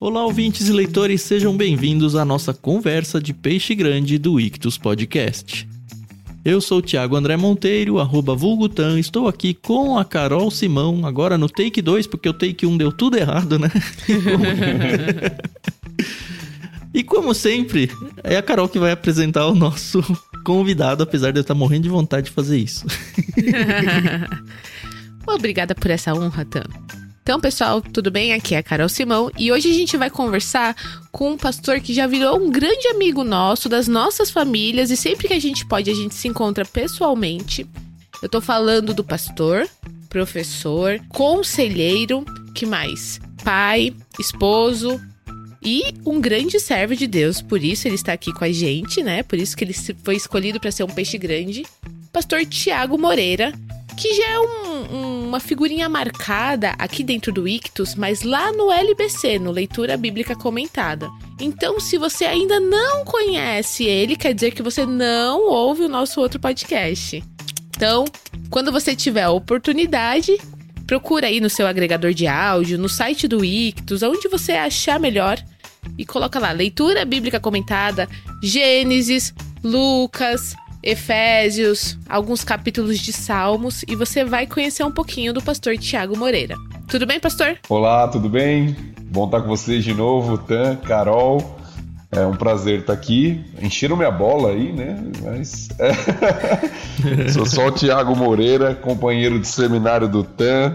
Olá, ouvintes e leitores, sejam bem-vindos à nossa conversa de peixe grande do Ictus Podcast. Eu sou o Thiago André Monteiro, arroba Vulgutan, estou aqui com a Carol Simão, agora no take 2, porque o take 1 deu tudo errado, né? e como sempre, é a Carol que vai apresentar o nosso convidado, apesar de eu estar morrendo de vontade de fazer isso. Obrigada por essa honra, Tan. Então, pessoal, tudo bem? Aqui é a Carol Simão e hoje a gente vai conversar com um pastor que já virou um grande amigo nosso, das nossas famílias, e sempre que a gente pode, a gente se encontra pessoalmente. Eu tô falando do pastor, professor, conselheiro, que mais? Pai, esposo, e um grande servo de Deus, por isso ele está aqui com a gente, né? Por isso que ele foi escolhido para ser um peixe grande. Pastor Tiago Moreira, que já é um, um, uma figurinha marcada aqui dentro do Ictus, mas lá no LBC, no Leitura Bíblica Comentada. Então, se você ainda não conhece ele, quer dizer que você não ouve o nosso outro podcast. Então, quando você tiver a oportunidade, procura aí no seu agregador de áudio, no site do Ictus, onde você achar melhor, e coloca lá leitura bíblica comentada, Gênesis, Lucas, Efésios, alguns capítulos de Salmos e você vai conhecer um pouquinho do pastor Tiago Moreira. Tudo bem, pastor? Olá, tudo bem? Bom estar com vocês de novo, Tan, Carol. É um prazer estar aqui. Encheram minha bola aí, né? Mas. É... Sou só o Tiago Moreira, companheiro de seminário do TAN,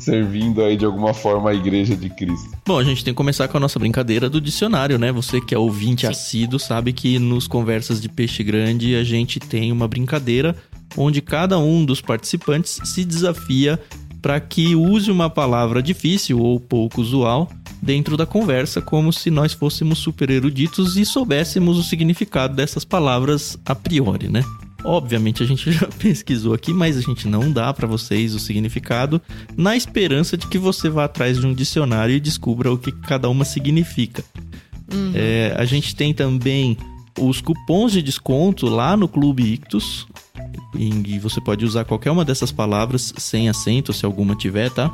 servindo aí de alguma forma a Igreja de Cristo. Bom, a gente tem que começar com a nossa brincadeira do dicionário, né? Você que é ouvinte Sim. assíduo sabe que nos Conversas de Peixe Grande a gente tem uma brincadeira onde cada um dos participantes se desafia para que use uma palavra difícil ou pouco usual dentro da conversa, como se nós fôssemos super eruditos e soubéssemos o significado dessas palavras a priori, né? Obviamente a gente já pesquisou aqui, mas a gente não dá para vocês o significado, na esperança de que você vá atrás de um dicionário e descubra o que cada uma significa. Uhum. É, a gente tem também os cupons de desconto lá no Clube Ictus. E você pode usar qualquer uma dessas palavras sem acento, se alguma tiver, tá?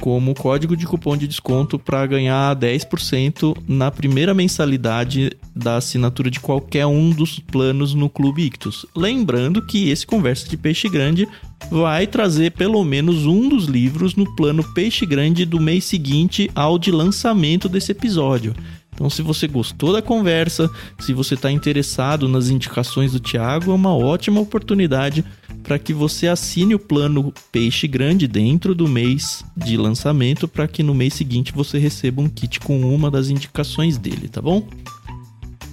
Como código de cupom de desconto para ganhar 10% na primeira mensalidade da assinatura de qualquer um dos planos no Clube Ictus. Lembrando que esse Conversa de Peixe Grande vai trazer pelo menos um dos livros no plano Peixe Grande do mês seguinte ao de lançamento desse episódio. Então, se você gostou da conversa, se você está interessado nas indicações do Thiago, é uma ótima oportunidade para que você assine o plano Peixe Grande dentro do mês de lançamento, para que no mês seguinte você receba um kit com uma das indicações dele, tá bom?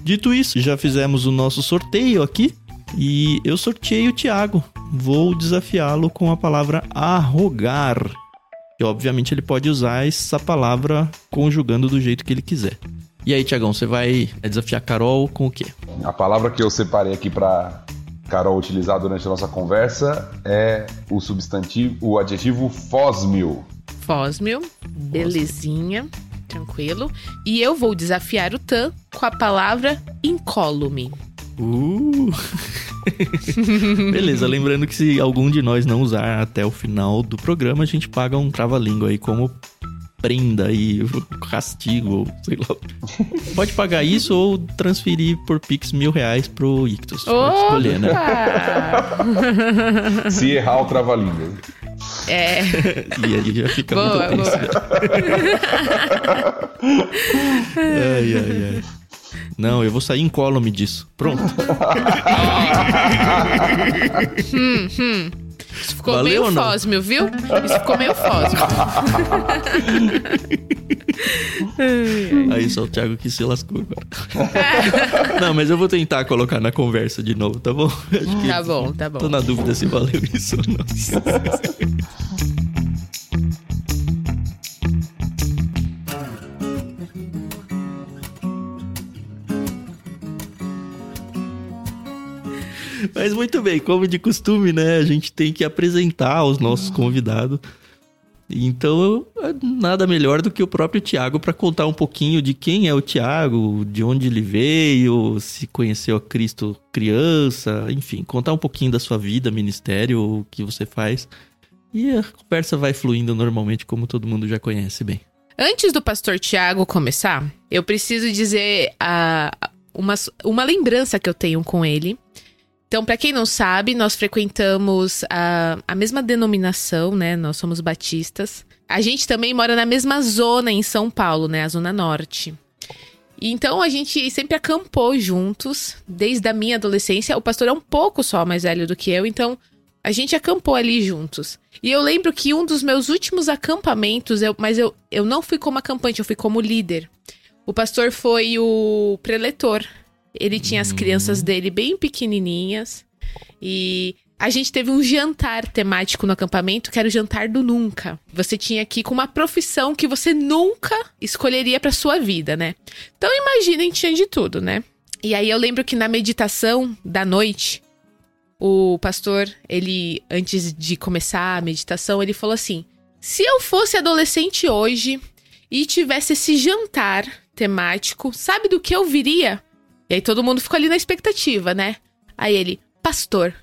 Dito isso, já fizemos o nosso sorteio aqui e eu sorteei o Thiago. Vou desafiá-lo com a palavra arrogar. E obviamente ele pode usar essa palavra conjugando do jeito que ele quiser. E aí, Tiagão, você vai desafiar a Carol com o quê? A palavra que eu separei aqui para Carol utilizar durante a nossa conversa é o substantivo, o adjetivo fósmil. Fósmil, belezinha, tranquilo. E eu vou desafiar o Tan com a palavra incólume. Uh! Beleza, lembrando que se algum de nós não usar até o final do programa, a gente paga um trava-língua aí como prenda e castigo, sei lá. Pode pagar isso ou transferir por Pix mil reais pro Ictus. Pode escolher, né? Se errar o trava-língua. É. e aí já fica boa, muito tenso. ai, ai, ai. Não, eu vou sair incólume disso. Pronto. hum, hum. Isso ficou Valeu meio fósmio, viu? Isso ficou meio fósmio. Aí só o Thiago que se lascou agora. Não, mas eu vou tentar colocar na conversa de novo, tá bom? tá bom, tá bom. Tô na dúvida se valeu isso ou não. Mas muito bem, como de costume, né? A gente tem que apresentar os nossos convidados. Então, nada melhor do que o próprio Tiago para contar um pouquinho de quem é o Tiago, de onde ele veio, se conheceu a Cristo criança, enfim, contar um pouquinho da sua vida, ministério, o que você faz. E a conversa vai fluindo normalmente, como todo mundo já conhece bem. Antes do pastor Tiago começar, eu preciso dizer a, uma, uma lembrança que eu tenho com ele. Então, para quem não sabe, nós frequentamos a, a mesma denominação, né? Nós somos batistas. A gente também mora na mesma zona em São Paulo, né? A Zona Norte. Então a gente sempre acampou juntos, desde a minha adolescência. O pastor é um pouco só mais velho do que eu, então a gente acampou ali juntos. E eu lembro que um dos meus últimos acampamentos, eu, mas eu, eu não fui como acampante, eu fui como líder. O pastor foi o preletor. Ele tinha as crianças dele bem pequenininhas. E a gente teve um jantar temático no acampamento, que era o jantar do nunca. Você tinha que ir com uma profissão que você nunca escolheria para sua vida, né? Então imaginem, tinha de tudo, né? E aí eu lembro que na meditação da noite, o pastor, ele antes de começar a meditação, ele falou assim: "Se eu fosse adolescente hoje e tivesse esse jantar temático, sabe do que eu viria?" E aí todo mundo ficou ali na expectativa, né? Aí ele: "Pastor."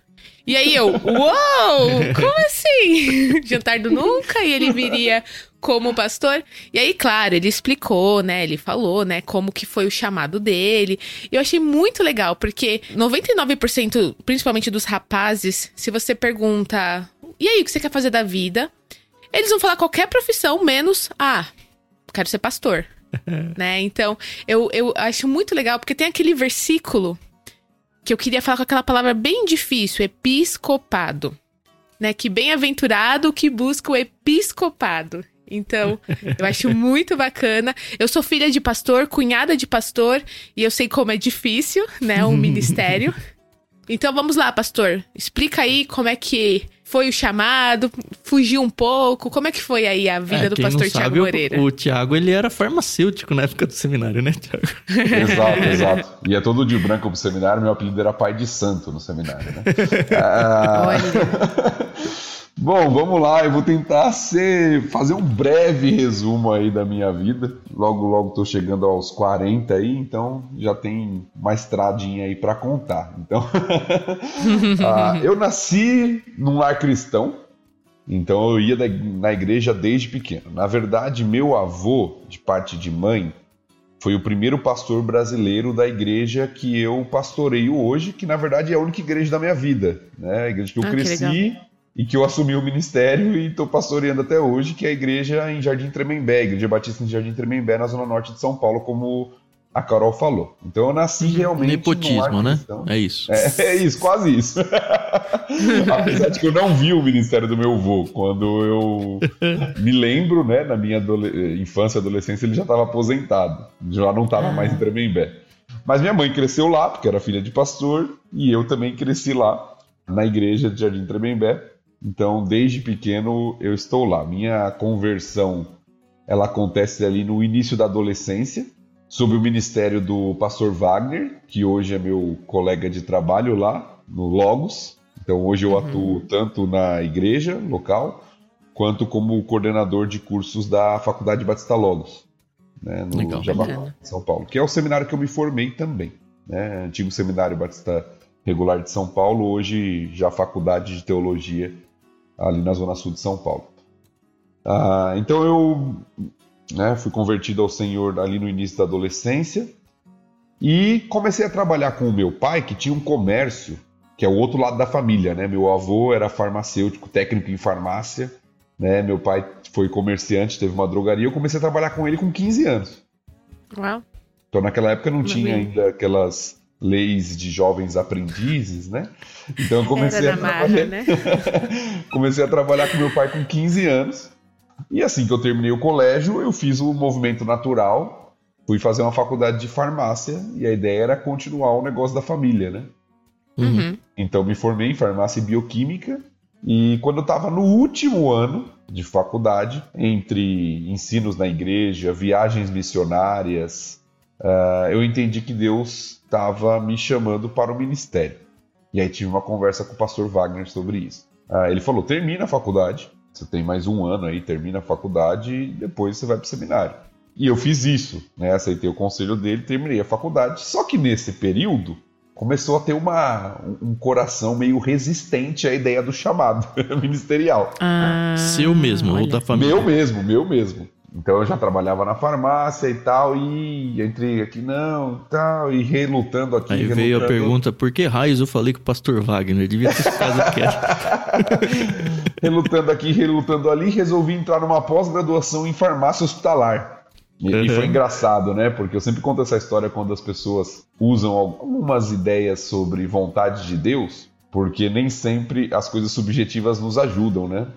E aí eu, uou, como assim? Jantar do nunca? E ele viria como pastor. E aí, claro, ele explicou, né? Ele falou, né? Como que foi o chamado dele. E eu achei muito legal, porque 99%, principalmente dos rapazes, se você pergunta, e aí, o que você quer fazer da vida? Eles vão falar qualquer profissão, menos, ah, quero ser pastor. né? Então, eu, eu acho muito legal, porque tem aquele versículo que eu queria falar com aquela palavra bem difícil, episcopado. Né? Que bem-aventurado que busca o episcopado. Então, eu acho muito bacana. Eu sou filha de pastor, cunhada de pastor, e eu sei como é difícil, né, um ministério. Então vamos lá, pastor. Explica aí como é que foi o chamado, fugiu um pouco. Como é que foi aí a vida É, do pastor Tiago Moreira? O, o Tiago, ele era farmacêutico na época do seminário, né, Tiago? Exato, exato. E é todo de branco pro seminário, meu apelido era pai de santo no seminário, né? Ah, Olha. Bom, vamos lá, eu vou tentar ser, fazer um breve resumo aí da minha vida. Logo, logo tô chegando aos 40 aí, então já tem uma estradinha aí para contar. Então, ah, eu nasci num lar cristão, então eu ia da- na igreja desde pequeno. Na verdade, meu avô, de parte de mãe, foi o primeiro pastor brasileiro da igreja que eu pastoreio hoje, que na verdade é a única igreja da minha vida, né? A igreja que eu Ah, que cresci legal. E que eu assumi o ministério e estou pastoreando até hoje, que é a igreja em Jardim Tremembé, Igreja Batista em Jardim Tremembé, na zona norte de São Paulo, como a Carol falou. Então eu nasci realmente num Nepotismo, né? É isso. É, é isso, quase isso. Apesar de que eu não vi o ministério do meu avô. Quando eu me lembro, né, na minha adole- infância e adolescência, ele já estava aposentado. Já não estava mais em Tremembé. Mas minha mãe cresceu lá, porque era filha de pastor, e eu também cresci lá, na igreja de Jardim Tremembé. Então, desde pequeno, eu estou lá. Minha conversão, ela acontece ali no início da adolescência, sob o ministério do pastor Wagner, que hoje é meu colega de trabalho lá no Logos. Então hoje eu atuo tanto na igreja local quanto como coordenador de cursos da Faculdade Batista Logos, né, no Legal. Jabapá. São Paulo, que é o seminário que eu me formei também, né, antigo seminário Batista Regular de São Paulo, hoje já Faculdade de Teologia ali na zona sul de São Paulo. Ah, então eu né, fui convertido ao Senhor ali no início da adolescência e comecei a trabalhar com o meu pai, que tinha um comércio, que é o outro lado da família, né? Meu avô era farmacêutico, técnico em farmácia, né? Meu pai foi comerciante, teve uma drogaria. Eu comecei a trabalhar com ele com 15 anos. Uau. Então naquela época não tinha ainda aquelas leis de jovens aprendizes, né? Então eu comecei a na marra, trabalhar, né? comecei a trabalhar com meu pai com 15 anos. E assim que eu terminei o colégio, eu fiz o movimento natural, fui fazer uma faculdade de farmácia e a ideia era continuar o negócio da família, né? Uhum. Então me formei em farmácia e bioquímica e quando eu estava no último ano de faculdade, entre ensinos na igreja, viagens missionárias, ah, eu entendi que Deus estava me chamando para o ministério. E aí tive uma conversa com o pastor Wagner sobre isso. Ah, ele falou: termina a faculdade, você tem mais um ano aí, termina a faculdade e depois você vai para o seminário. E eu fiz isso, né? Aceitei o conselho dele, terminei a faculdade. Só que nesse período começou a ter uma, um coração meio resistente à ideia do chamado ministerial. Ah, Seu mesmo, ou da família. Meu mesmo, meu mesmo. Então eu já trabalhava na farmácia e tal, e entrei aqui não, tal, e relutando aqui. Aí relutando. veio a pergunta, por que raios eu falei com o pastor Wagner? Devia ter ficado quieto. relutando aqui, relutando ali, resolvi entrar numa pós-graduação em farmácia hospitalar. E, uhum. e, foi engraçado, né? Porque eu sempre conto essa história quando as pessoas usam algumas ideias sobre vontade de Deus, porque nem sempre as coisas subjetivas nos ajudam, né?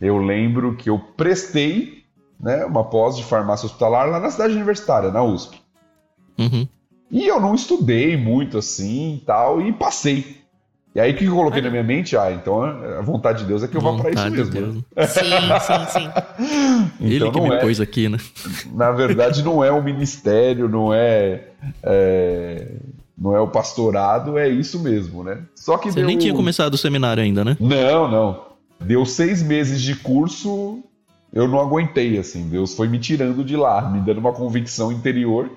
Eu lembro que eu prestei né, uma pós de farmácia hospitalar lá na cidade universitária, na USP. Uhum. E eu não estudei muito assim e tal, e passei. E aí o que eu coloquei na minha mente? Ah, então a vontade de Deus é que eu vá para isso mesmo. Deus. Né? Sim, sim, sim. então, Ele que me é, pôs aqui, né? Na verdade, não é o ministério, não é, é, não é o pastorado, é isso mesmo, né? Só que Você deu... nem tinha começado o seminário ainda, né? Não, não. Deu seis meses de curso, eu não aguentei, assim. Deus foi me tirando de lá, me dando uma convicção interior.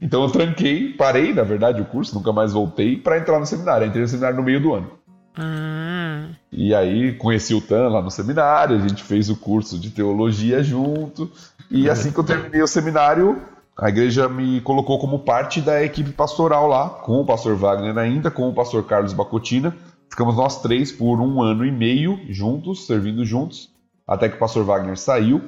Então eu tranquei, parei, na verdade, o curso, nunca mais voltei para entrar no seminário. Entrei no seminário no meio do ano. Ah. E aí conheci o Tan lá no seminário, a gente fez o curso de teologia junto. E assim que eu terminei o seminário, a igreja me colocou como parte da equipe pastoral lá, com o pastor Wagner ainda, com o pastor Carlos Bacotina. Ficamos nós três por um ano e meio juntos, servindo juntos até que o pastor Wagner saiu,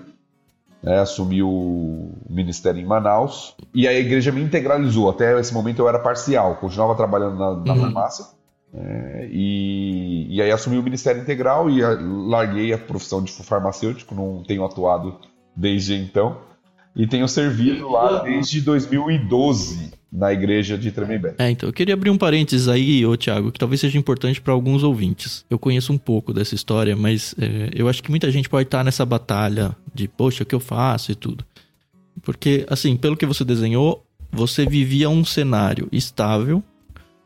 né, assumiu o ministério em Manaus, e a igreja me integralizou. Até esse momento eu era parcial, continuava trabalhando na, na uhum. farmácia, é, e, e aí assumi o ministério integral e a, larguei a profissão de farmacêutico, não tenho atuado desde então, e tenho servido lá desde 2012 na igreja de Tremembé. É, então, eu queria abrir um parênteses aí, ô Thiago, que talvez seja importante para alguns ouvintes. Eu conheço um pouco dessa história, mas é, eu acho que muita gente pode estar nessa batalha de, poxa, o que eu faço e tudo. Porque, assim, pelo que você desenhou, você vivia um cenário estável,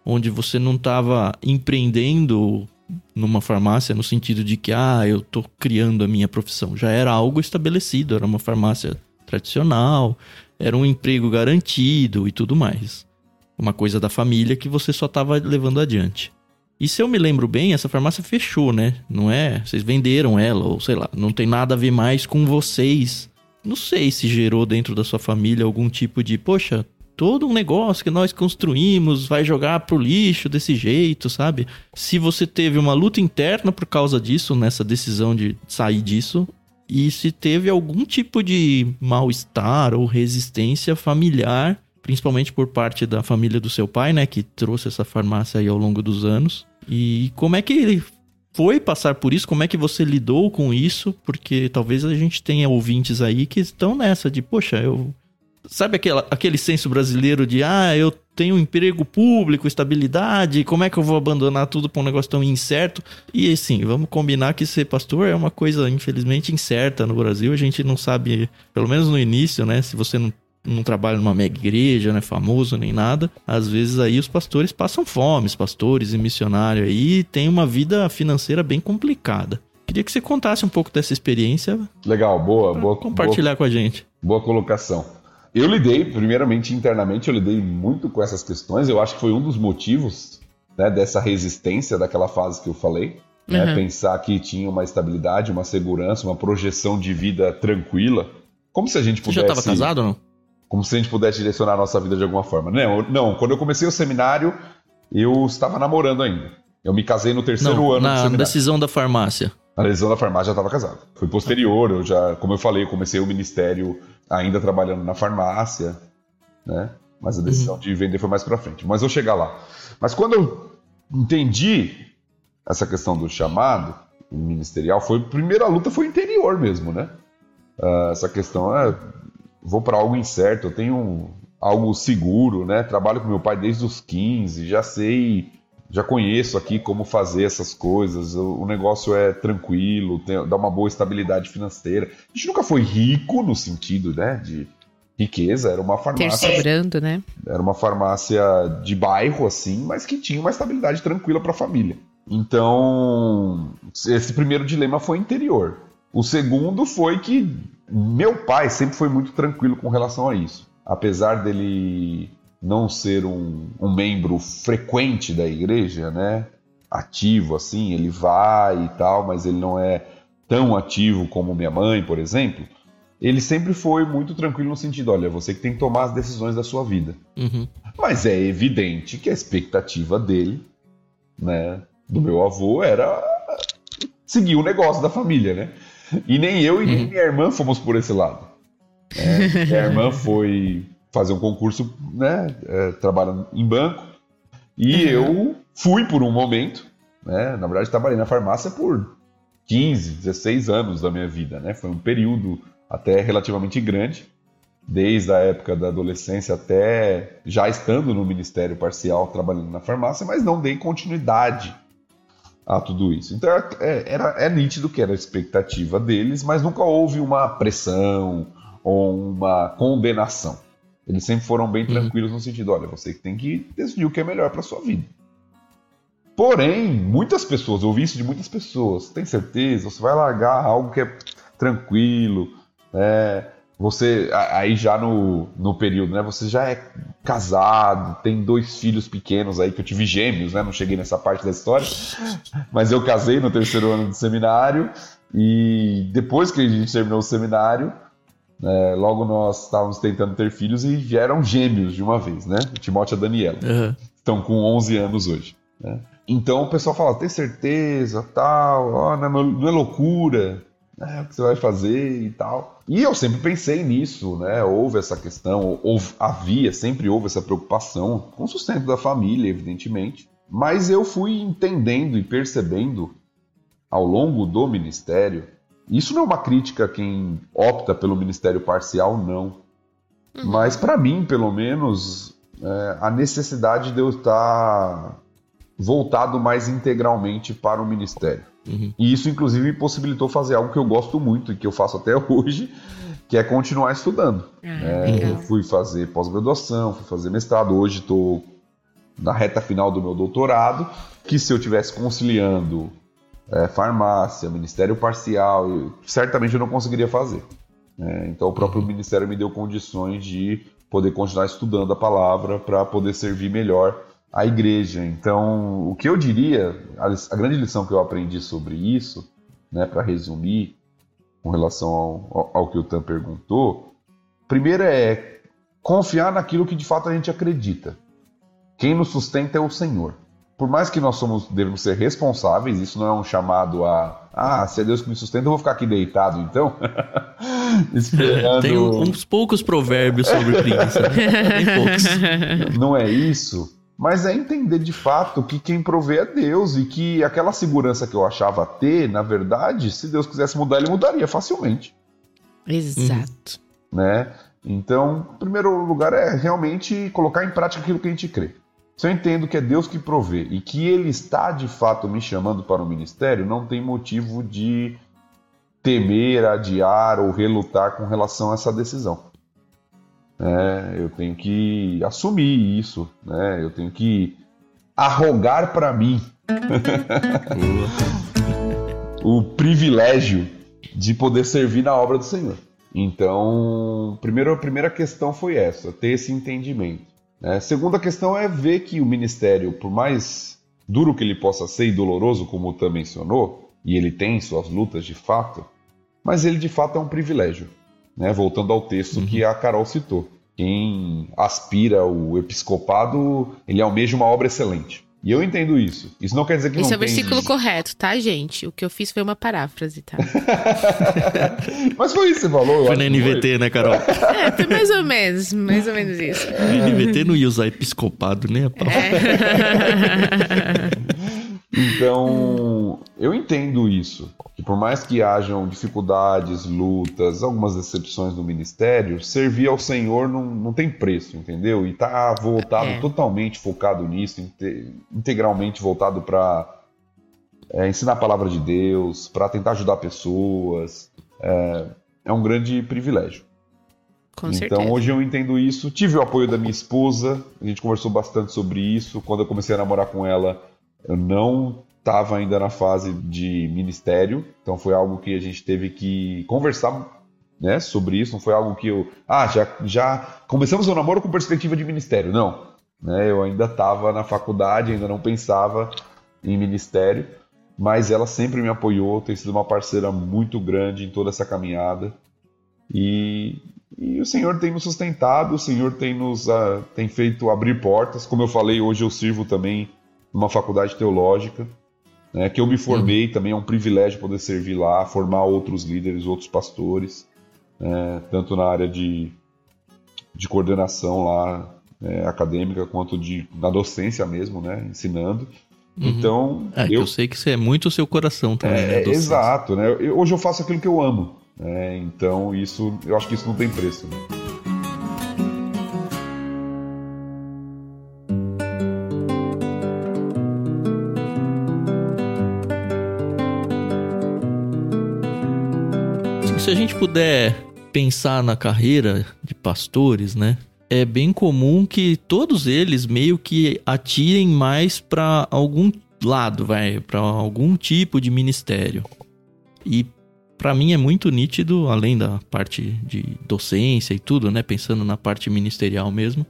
onde você não estava empreendendo numa farmácia no sentido de que, ah, eu tô criando a minha profissão. Já era algo estabelecido, era uma farmácia tradicional, era um emprego garantido e tudo mais. Uma coisa da família que você só estava levando adiante. E se eu me lembro bem, essa farmácia fechou, né? Não é? Vocês venderam ela, ou sei lá, não tem nada a ver mais com vocês. Não sei se gerou dentro da sua família algum tipo de, poxa, todo um negócio que nós construímos vai jogar pro lixo desse jeito, sabe? Se você teve uma luta interna por causa disso, nessa decisão de sair disso, e se teve algum tipo de mal-estar ou resistência familiar, principalmente por parte da família do seu pai, né, que trouxe essa farmácia aí ao longo dos anos. E como é que ele foi passar por isso? Como é que você lidou com isso? Porque talvez a gente tenha ouvintes aí que estão nessa de, poxa, eu Sabe aquela, aquele senso brasileiro de, ah, eu tenho um emprego público, estabilidade, como é que eu vou abandonar tudo para um negócio tão incerto? E assim, vamos combinar que ser pastor é uma coisa, infelizmente, incerta no Brasil. A gente não sabe, pelo menos no início, né? Se você não, não trabalha numa mega igreja, não é famoso nem nada, às vezes aí os pastores passam fome, os pastores e missionários aí têm uma vida financeira bem complicada. Queria que você contasse um pouco dessa experiência. Legal, boa, boa. Compartilhar boa, com a gente. Boa colocação. Eu lidei, primeiramente, internamente, eu lidei muito com essas questões. Eu acho que foi um dos motivos né, dessa resistência daquela fase que eu falei. Né, uhum. Pensar que tinha uma estabilidade, uma segurança, uma projeção de vida tranquila. Como se a gente pudesse. Você já estava casado ou não? Como se a gente pudesse direcionar a nossa vida de alguma forma. Não, não, quando eu comecei o seminário, eu estava namorando ainda. Eu me casei no terceiro não, ano. Na decisão da farmácia. Na decisão da farmácia já estava casado. Foi posterior, eu já, como eu falei, eu comecei o ministério ainda trabalhando na farmácia, né? Mas a decisão uhum. de vender foi mais para frente. Mas vou chegar lá. Mas quando eu entendi essa questão do chamado ministerial, foi a primeira luta foi interior mesmo, né? Uh, essa questão é vou para algo incerto, eu tenho algo seguro, né? Trabalho com meu pai desde os 15, já sei, já conheço aqui como fazer essas coisas, o, negócio é tranquilo, tem, dá uma boa estabilidade financeira. A gente nunca foi rico no sentido, né, de riqueza, era uma farmácia. Ter sobrando, né? Era uma farmácia de bairro, assim, mas que tinha uma estabilidade tranquila para a família. Então, esse primeiro dilema foi interior. O segundo foi que meu pai sempre foi muito tranquilo com relação a isso. Apesar dele não ser um, um membro frequente da igreja, né? Ativo assim, ele vai e tal, mas ele não é tão ativo como minha mãe, por exemplo. ele sempre foi muito tranquilo no sentido, olha, você que tem que tomar as decisões da sua vida. Uhum. Mas é evidente que a expectativa dele, né, do meu avô, era seguir o negócio da família, né? E nem eu e nem minha irmã fomos por esse lado. É, minha irmã foi fazer um concurso, né, é, trabalhando em banco, e eu fui por um momento, né, na verdade trabalhei na farmácia por 15, 16 anos da minha vida, né, foi um período até relativamente grande, desde a época da adolescência até já estando no Ministério Parcial, trabalhando na farmácia, mas não dei continuidade a tudo isso. Então é, era, é nítido que era a expectativa deles, mas nunca houve uma pressão ou uma condenação. Eles sempre foram bem uhum. tranquilos no sentido, olha, você que tem que decidir o que é melhor para sua vida. Porém, muitas pessoas, eu ouvi isso de muitas pessoas, tem certeza? Você vai largar algo que é tranquilo, né? Você, aí já no, no período, né? Você já é casado, tem dois filhos pequenos aí, que eu tive gêmeos, né? Não cheguei nessa parte da história. Mas eu casei no terceiro ano de seminário. E depois que a gente terminou o seminário, né, logo nós estávamos tentando ter filhos e vieram gêmeos de uma vez, né? O Timóteo e a Daniela. Uhum. Estão com 11 anos hoje. Né? Então o pessoal fala, tem certeza, tal, oh, não, é, não é loucura, né, o que você vai fazer e tal. E eu sempre pensei nisso, né? Houve essa questão, houve, havia, sempre houve essa preocupação com o sustento da família, evidentemente. Mas eu fui entendendo e percebendo ao longo do ministério. Isso não é uma crítica a quem opta pelo ministério parcial, não. Uhum. Mas para mim, pelo menos, é, a necessidade de eu estar voltado mais integralmente para o ministério. Uhum. E isso, inclusive, me possibilitou fazer algo que eu gosto muito e que eu faço até hoje, que é continuar estudando. Ah, é, eu fui fazer pós-graduação, fui fazer mestrado, hoje estou na reta final do meu doutorado, que se eu tivesse conciliando é, farmácia, ministério parcial, certamente eu não conseguiria fazer. É, então o próprio ministério me deu condições de poder continuar estudando a palavra para poder servir melhor a igreja. Então, o que eu diria, a, a grande lição que eu aprendi sobre isso, né, para resumir, com relação ao, ao, ao que o Tam perguntou, primeiro é confiar naquilo que de fato a gente acredita. Quem nos sustenta é o Senhor. Por mais que nós somos, devemos ser responsáveis, isso não é um chamado a ah, se é Deus que me sustenta, eu vou ficar aqui deitado, então. Esperando... Tem uns poucos provérbios sobre preguiça. Tem poucos. Não é isso mas é entender de fato que quem provê é Deus e que aquela segurança que eu achava ter, na verdade, se Deus quisesse mudar, ele mudaria facilmente. Exato. Né? Então, em primeiro lugar é realmente colocar em prática aquilo que a gente crê. Se eu entendo que é Deus que provê e que Ele está de fato me chamando para o ministério, não tem motivo de temer, adiar ou relutar com relação a essa decisão. É, eu tenho que assumir isso, né? Eu tenho que arrogar para mim o privilégio de poder servir na obra do Senhor. Então, primeiro, a primeira questão foi essa, ter esse entendimento. Né? Segunda questão é ver que o ministério, por mais duro que ele possa ser e doloroso, como o Tam mencionou, e ele tem suas lutas de fato, mas ele de fato é um privilégio né? Voltando ao texto uhum. que a Carol citou. Quem aspira o episcopado, ele almeja uma obra excelente. E eu entendo isso. Isso não quer dizer que Esse não é o versículo correto, tá, gente? O que eu fiz foi uma paráfrase, tá? Mas foi isso que você falou. Foi na NVT, foi. né, Carol? É, foi mais ou menos, mais ou menos isso. A NVT não ia usar episcopado, né? É. então, eu entendo isso que por mais que hajam dificuldades, lutas, algumas decepções no ministério, servir ao Senhor não, não tem preço, entendeu? E tá voltado é. totalmente focado nisso, integralmente voltado para é, ensinar a palavra de Deus, para tentar ajudar pessoas. É, é um grande privilégio. Com então certeza. hoje eu entendo isso. Tive o apoio da minha esposa, a gente conversou bastante sobre isso. Quando eu comecei a namorar com ela, eu não estava ainda na fase de ministério, então foi algo que a gente teve que conversar né, sobre isso, não foi algo que eu. Ah, já, já começamos o namoro com perspectiva de ministério. Não. Né, eu ainda estava na faculdade, ainda não pensava em ministério, mas ela sempre me apoiou, tem sido uma parceira muito grande em toda essa caminhada. E, e o Senhor tem nos sustentado, o Senhor tem nos uh, tem feito abrir portas. Como eu falei, hoje eu sirvo também numa faculdade teológica, né, que eu me formei, também é um privilégio poder servir lá, formar outros líderes, outros pastores, né, tanto na área de, de coordenação lá é, acadêmica quanto de, na docência mesmo, né, ensinando. Uhum. Então. É, eu, eu sei que isso é muito o seu coração também. É, né, exato, né? Eu, hoje eu faço aquilo que eu amo. Né? Então, isso, eu acho que isso não tem preço. Né? Gente puder pensar na carreira de pastores, né? é bem comum que todos eles meio que atirem mais para algum lado, vai, para algum tipo de ministério. E para mim é muito nítido, além da parte de docência e tudo, né, pensando na parte ministerial mesmo,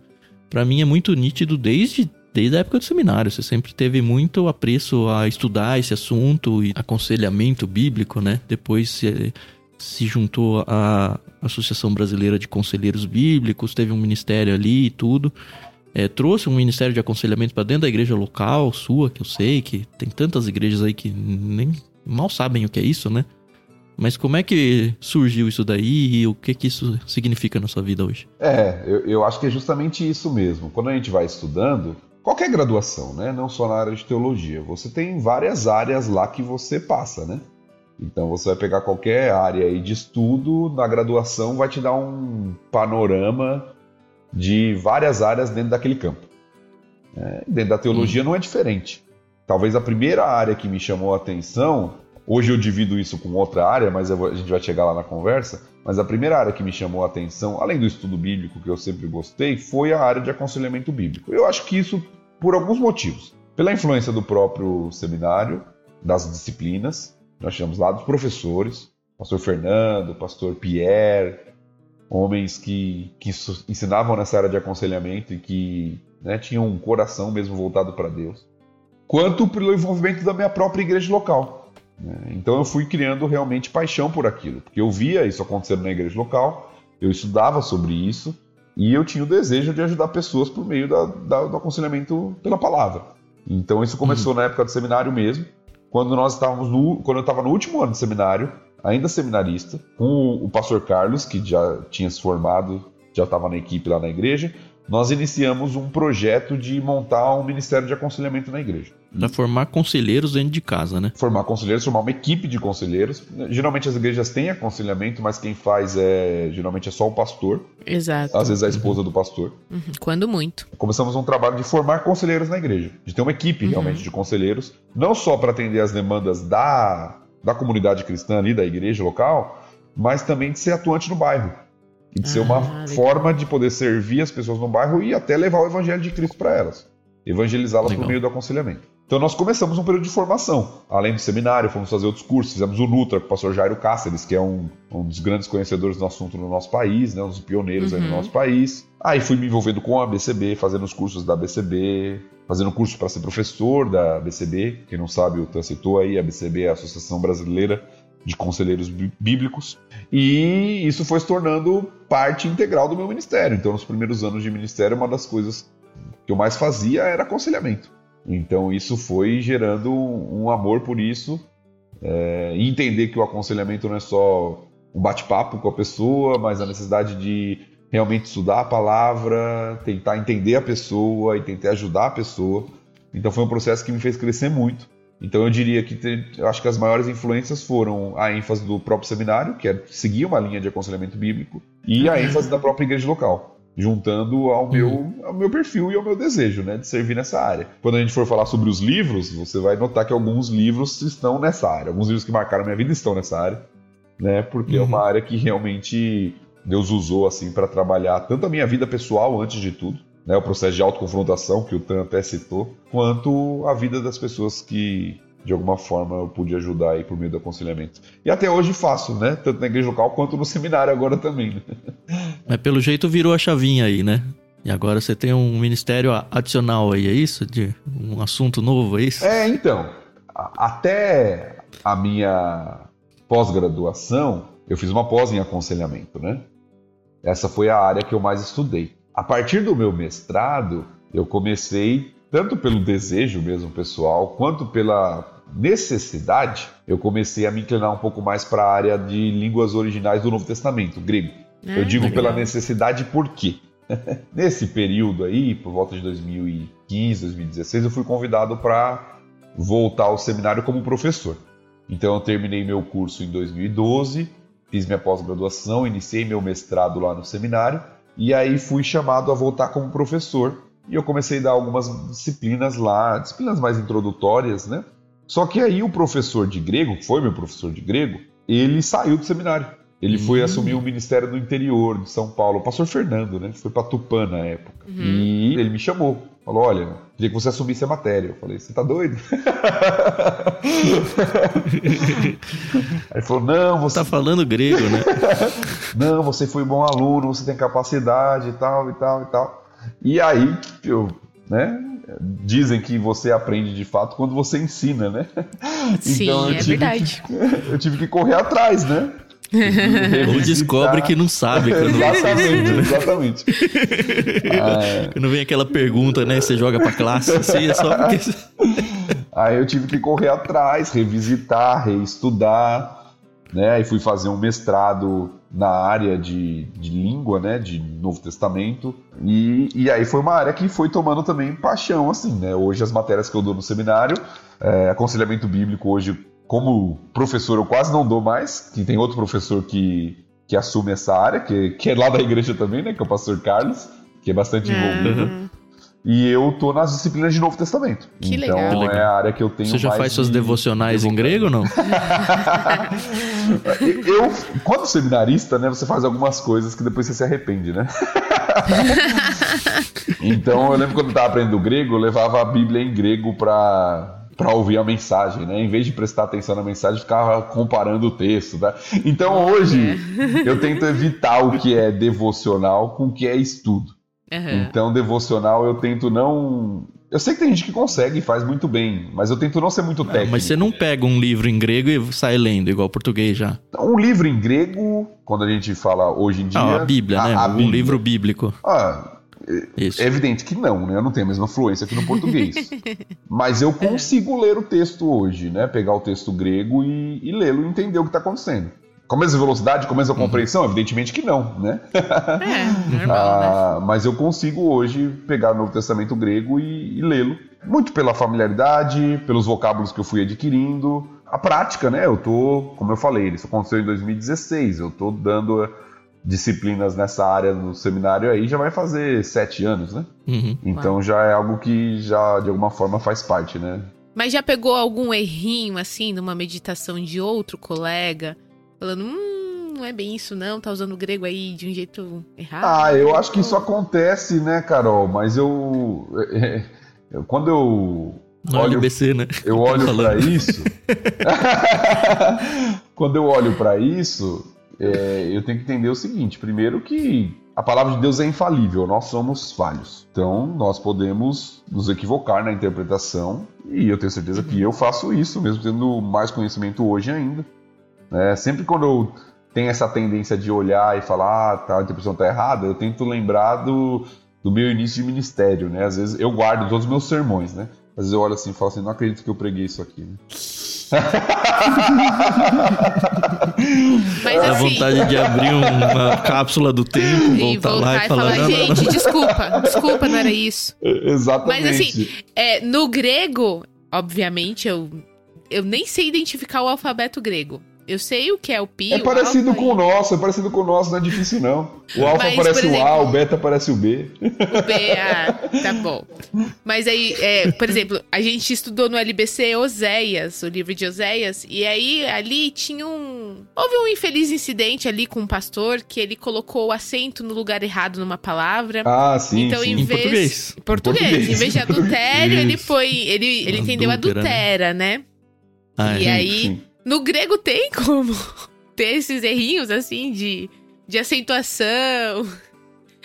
para mim é muito nítido desde desde a época do seminário. Você sempre teve muito apreço a estudar esse assunto e aconselhamento bíblico, né? Depois você se juntou à Associação Brasileira de Conselheiros Bíblicos, teve um ministério ali e tudo. É, trouxe um ministério de aconselhamento para dentro da igreja local sua, que eu sei que tem tantas igrejas aí que nem mal sabem o que é isso, né? Mas como é que surgiu isso daí e o que, que isso significa na sua vida hoje? É, eu, eu acho que é justamente isso mesmo. Quando a gente vai estudando, qualquer graduação, né? Não só na área de teologia, você tem várias áreas lá que você passa, né? Então você vai pegar qualquer área aí de estudo, na graduação vai te dar um panorama de várias áreas dentro daquele campo. É, dentro da teologia hum. não é diferente. Talvez a primeira área que me chamou a atenção, hoje eu divido isso com outra área, mas vou, a gente vai chegar lá na conversa. Mas a primeira área que me chamou a atenção, além do estudo bíblico que eu sempre gostei, foi a área de aconselhamento bíblico. Eu acho que isso por alguns motivos. Pela influência do próprio seminário, das disciplinas, nós tivemos lá dos professores, pastor Fernando, pastor Pierre, homens que, que ensinavam nessa área de aconselhamento e que né, tinham um coração mesmo voltado para Deus, quanto pelo envolvimento da minha própria igreja local. Né? Então eu fui criando realmente paixão por aquilo, porque eu via isso acontecendo na igreja local, eu estudava sobre isso e eu tinha o desejo de ajudar pessoas por meio da, da, do aconselhamento pela palavra. Então isso começou uhum. na época do seminário mesmo, quando nós estávamos no, quando eu estava no último ano de seminário, ainda seminarista, com o pastor Carlos, que já tinha se formado, já estava na equipe lá na igreja, nós iniciamos um projeto de montar um ministério de aconselhamento na igreja. Para formar conselheiros dentro de casa, né? Formar conselheiros, formar uma equipe de conselheiros. Geralmente as igrejas têm aconselhamento, mas quem faz é geralmente é só o pastor. Exato. Às vezes a esposa do pastor. Uhum. Quando muito. Começamos um trabalho de formar conselheiros na igreja, de ter uma equipe uhum. realmente de conselheiros, não só para atender as demandas da, da comunidade cristã ali, da igreja local, mas também de ser atuante no bairro e de ah, ser uma legal. forma de poder servir as pessoas no bairro e até levar o evangelho de Cristo para elas, evangelizá-las por meio do aconselhamento. Então nós começamos um período de formação. Além do seminário, fomos fazer outros cursos, fizemos o Nutra com o pastor Jairo Cáceres, que é um, um dos grandes conhecedores do assunto no nosso país, né, um dos pioneiros uhum. no nosso país. Aí fui me envolvendo com a BCB, fazendo os cursos da BCB, fazendo curso para ser professor da BCB. Quem não sabe, o Tan citou aí, a BCB é a Associação Brasileira de Conselheiros Bíblicos. E isso foi se tornando parte integral do meu ministério. Então, nos primeiros anos de ministério, uma das coisas que eu mais fazia era aconselhamento. Então isso foi gerando um amor por isso é, entender que o aconselhamento não é só um bate-papo com a pessoa, mas a necessidade de realmente estudar a palavra, tentar entender a pessoa e tentar ajudar a pessoa. Então foi um processo que me fez crescer muito. Então eu diria que eu acho que as maiores influências foram a ênfase do próprio seminário, que é seguir uma linha de aconselhamento bíblico, e a ênfase da própria igreja local juntando ao meu, uhum. ao meu perfil e ao meu desejo, né, de servir nessa área. Quando a gente for falar sobre os livros, você vai notar que alguns livros estão nessa área. Alguns livros que marcaram minha vida estão nessa área, né, porque uhum. é uma uhum. área que realmente Deus usou assim para trabalhar tanto a minha vida pessoal antes de tudo, né, o processo de autoconfrontação que o Tan até citou, quanto a vida das pessoas que de alguma forma eu pude ajudar aí por meio do aconselhamento. E até hoje faço, né? Tanto na igreja local quanto no seminário agora também. Né? Mas pelo jeito virou a chavinha aí, né? E agora você tem um ministério adicional aí, é isso? De um assunto novo, é isso? É, então. Até a minha pós-graduação, eu fiz uma pós em aconselhamento, né? Essa foi a área que eu mais estudei. A partir do meu mestrado, eu comecei, tanto pelo desejo mesmo pessoal, quanto pela necessidade, eu comecei a me inclinar um pouco mais para a área de línguas originais do Novo Testamento, grego. Ah, eu digo legal. pela necessidade por quê? Nesse período aí, por volta de 2015, 2016, eu fui convidado para voltar ao seminário como professor. Então eu terminei meu curso em 2012, fiz minha pós-graduação, iniciei meu mestrado lá no seminário e aí fui chamado a voltar como professor. E eu comecei a dar algumas disciplinas lá, disciplinas mais introdutórias, né? Só que aí o professor de grego, que foi meu professor de grego, ele saiu do seminário. Ele uhum. foi assumir o Ministério do Interior de São Paulo, o pastor Fernando, né? Foi para Tupã na época. Uhum. E ele me chamou. Falou: Olha, queria que você assumisse a matéria. Eu falei: Você tá doido? Aí ele falou: Não, você. Tá falando grego, né? não, você foi bom aluno, você tem capacidade e tal, e tal, e tal. E aí, eu, né? Dizem que você aprende de fato quando você ensina, né? Sim, então, é verdade. Que, eu tive que correr atrás, né? Ou descobre que não sabe. exatamente, exatamente. ah, Quando vem aquela pergunta, né? Você joga pra classe, assim, é só porque... Aí eu tive que correr atrás, revisitar, reestudar, né? E fui fazer um mestrado na área de, de língua, né? De Novo Testamento. E, e aí foi uma área que foi tomando também paixão, assim, né? Hoje as matérias que eu dou no seminário, é, aconselhamento bíblico hoje como professor eu quase não dou mais, que tem outro professor que, que assume essa área, que, que é lá da igreja também, né? Que é o pastor Carlos, que é bastante envolvido. Uhum. E eu tô nas disciplinas de Novo Testamento. Que então legal. é a área que eu tenho Você já faz suas devocionais em grego ou não? eu, quando seminarista, né, você faz algumas coisas que depois você se arrepende, né? então eu lembro quando eu tava aprendendo grego, eu levava a Bíblia em grego para para ouvir a mensagem, né? Em vez de prestar atenção na mensagem, ficava comparando o texto, tá? Então hoje é. eu tento evitar o que é devocional com o que é estudo. Uhum. Então devocional eu tento não eu sei que tem gente que consegue e faz muito bem, mas eu tento não ser muito técnico. mas você não pega um livro em grego e sai lendo, igual português já. Um livro em grego, quando a gente fala hoje em dia. Ah, a Bíblia, a, né? A um Bíblia. livro bíblico. Ah, isso. É evidente que não, né? Eu não tenho a mesma fluência aqui no português. Mas eu consigo ler o texto hoje, né? Pegar o texto grego e, e lê-lo e entender o que está acontecendo. Com a mesma velocidade, com a mesma uhum. compreensão? Evidentemente que não, né? É, normal, ah, né? Mas eu consigo hoje pegar o Novo Testamento grego e, e lê-lo. Muito pela familiaridade, pelos vocábulos que eu fui adquirindo. A prática, né? Eu tô, como eu falei, isso aconteceu em 2016. Eu tô dando disciplinas nessa área no seminário aí já vai fazer sete anos, né? Uhum. Então já é algo que já de alguma forma faz parte, né? Mas já pegou algum errinho assim numa meditação de outro colega, falando, hum, não é bem isso não, tá usando o grego aí de um jeito errado? Ah, eu acho que isso acontece, né, Carol? Mas eu, eu quando eu não olho, LBC, né? Eu olho para isso. quando eu olho para isso, é, eu tenho que entender o seguinte: primeiro, que a palavra de Deus é infalível, nós somos falhos. Então, nós podemos nos equivocar na interpretação, e eu tenho certeza que eu faço isso, mesmo tendo mais conhecimento hoje ainda. É, sempre quando eu tenho essa tendência de olhar e falar, ah, tá, a interpretação está errada, eu tento lembrar do, do meu início de ministério, né? Às vezes eu guardo todos os meus sermões, né? Às vezes eu olho assim e falo assim, não acredito que eu preguei isso aqui, né? Mas, assim... vontade de abrir uma cápsula do tempo, voltar, e voltar lá e, e falar, falar gente, desculpa, desculpa, não era isso. Exatamente. Mas assim, é, no grego, obviamente, eu, eu nem sei identificar o alfabeto grego. Eu sei o que é o pi. É parecido com o nosso, é parecido com o nosso, não é difícil não. O alfa Mas, parece exemplo, o A, o beta parece o B. O B, ah, tá bom. Mas aí, é, por exemplo, a gente estudou no LBC Oséias, o livro de Oséias, e aí ali tinha um. Houve um infeliz incidente ali com um pastor que ele colocou o acento no lugar errado numa palavra. Ah, sim. Então, sim. em vez. Em português. Português. Em vez de adultério, ele foi. Ele, ele entendeu adultera, né? Ah, e aí. Sim no grego tem como ter esses errinhos, assim, de, de acentuação.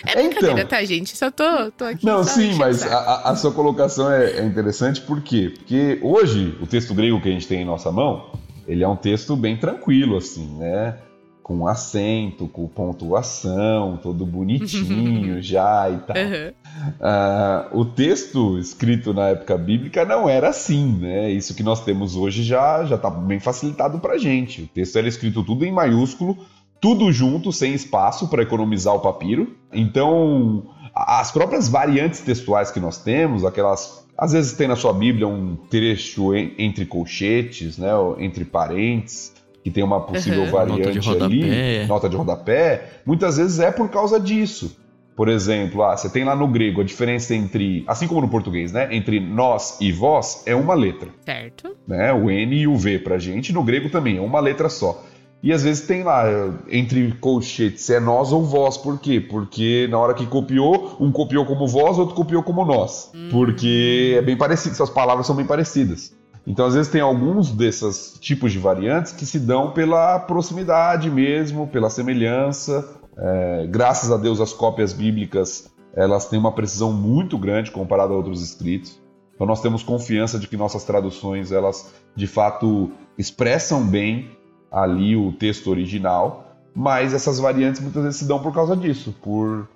É brincadeira, então, tá, gente? Só tô, tô aqui. Não, sim, mas a, a, sua colocação é, é, interessante por quê? Porque hoje, o texto grego que a gente tem em nossa mão, ele é um texto bem tranquilo, assim, né? Com acento, com pontuação, todo bonitinho já e tal. Uhum. Uh, o texto escrito na época bíblica não era assim, né? Isso que nós temos hoje já já está bem facilitado para gente. O texto era escrito tudo em maiúsculo, tudo junto, sem espaço para economizar o papiro. Então, as próprias variantes textuais que nós temos, aquelas às vezes tem na sua Bíblia um trecho entre colchetes, né, entre parênteses que tem uma possível uhum. variante nota ali, nota de rodapé, muitas vezes é por causa disso. Por exemplo, ah, você tem lá no grego a diferença entre, assim como no português, né? Entre nós e vós é uma letra. Certo. Né? O N e o V pra gente, no grego também, é uma letra só. E às vezes tem lá, entre colchetes, é nós ou vós. Por quê? Porque na hora que copiou, um copiou como vós, outro copiou como nós. Hum. Porque é bem parecido, essas palavras são bem parecidas. Então, às vezes, tem alguns desses tipos de variantes que se dão pela proximidade mesmo, pela semelhança. É, graças a Deus, as cópias bíblicas elas têm uma precisão muito grande comparada a outros escritos. Então, nós temos confiança de que nossas traduções, elas de fato expressam bem ali o texto original, mas essas variantes muitas vezes se dão por causa disso, por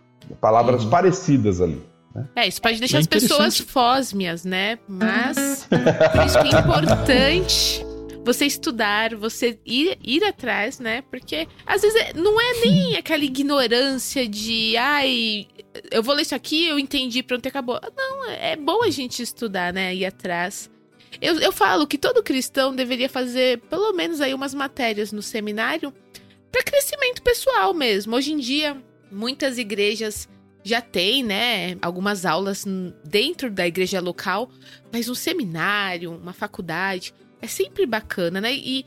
palavras uhum. parecidas ali. Né? É, isso pode deixar é as pessoas fósmias, né? Mas por isso que é importante você estudar, você ir, ir atrás, né? Porque às vezes é, não é nem aquela ignorância de, ai, eu vou ler isso aqui, eu entendi, pronto, acabou. Não, é bom a gente estudar, né? Ir atrás. Eu, eu falo que todo cristão deveria fazer pelo menos aí umas matérias no seminário para crescimento pessoal mesmo. Hoje em dia, muitas igrejas já tem, né, algumas aulas dentro da igreja local, mas um seminário, uma faculdade, é sempre bacana, né? E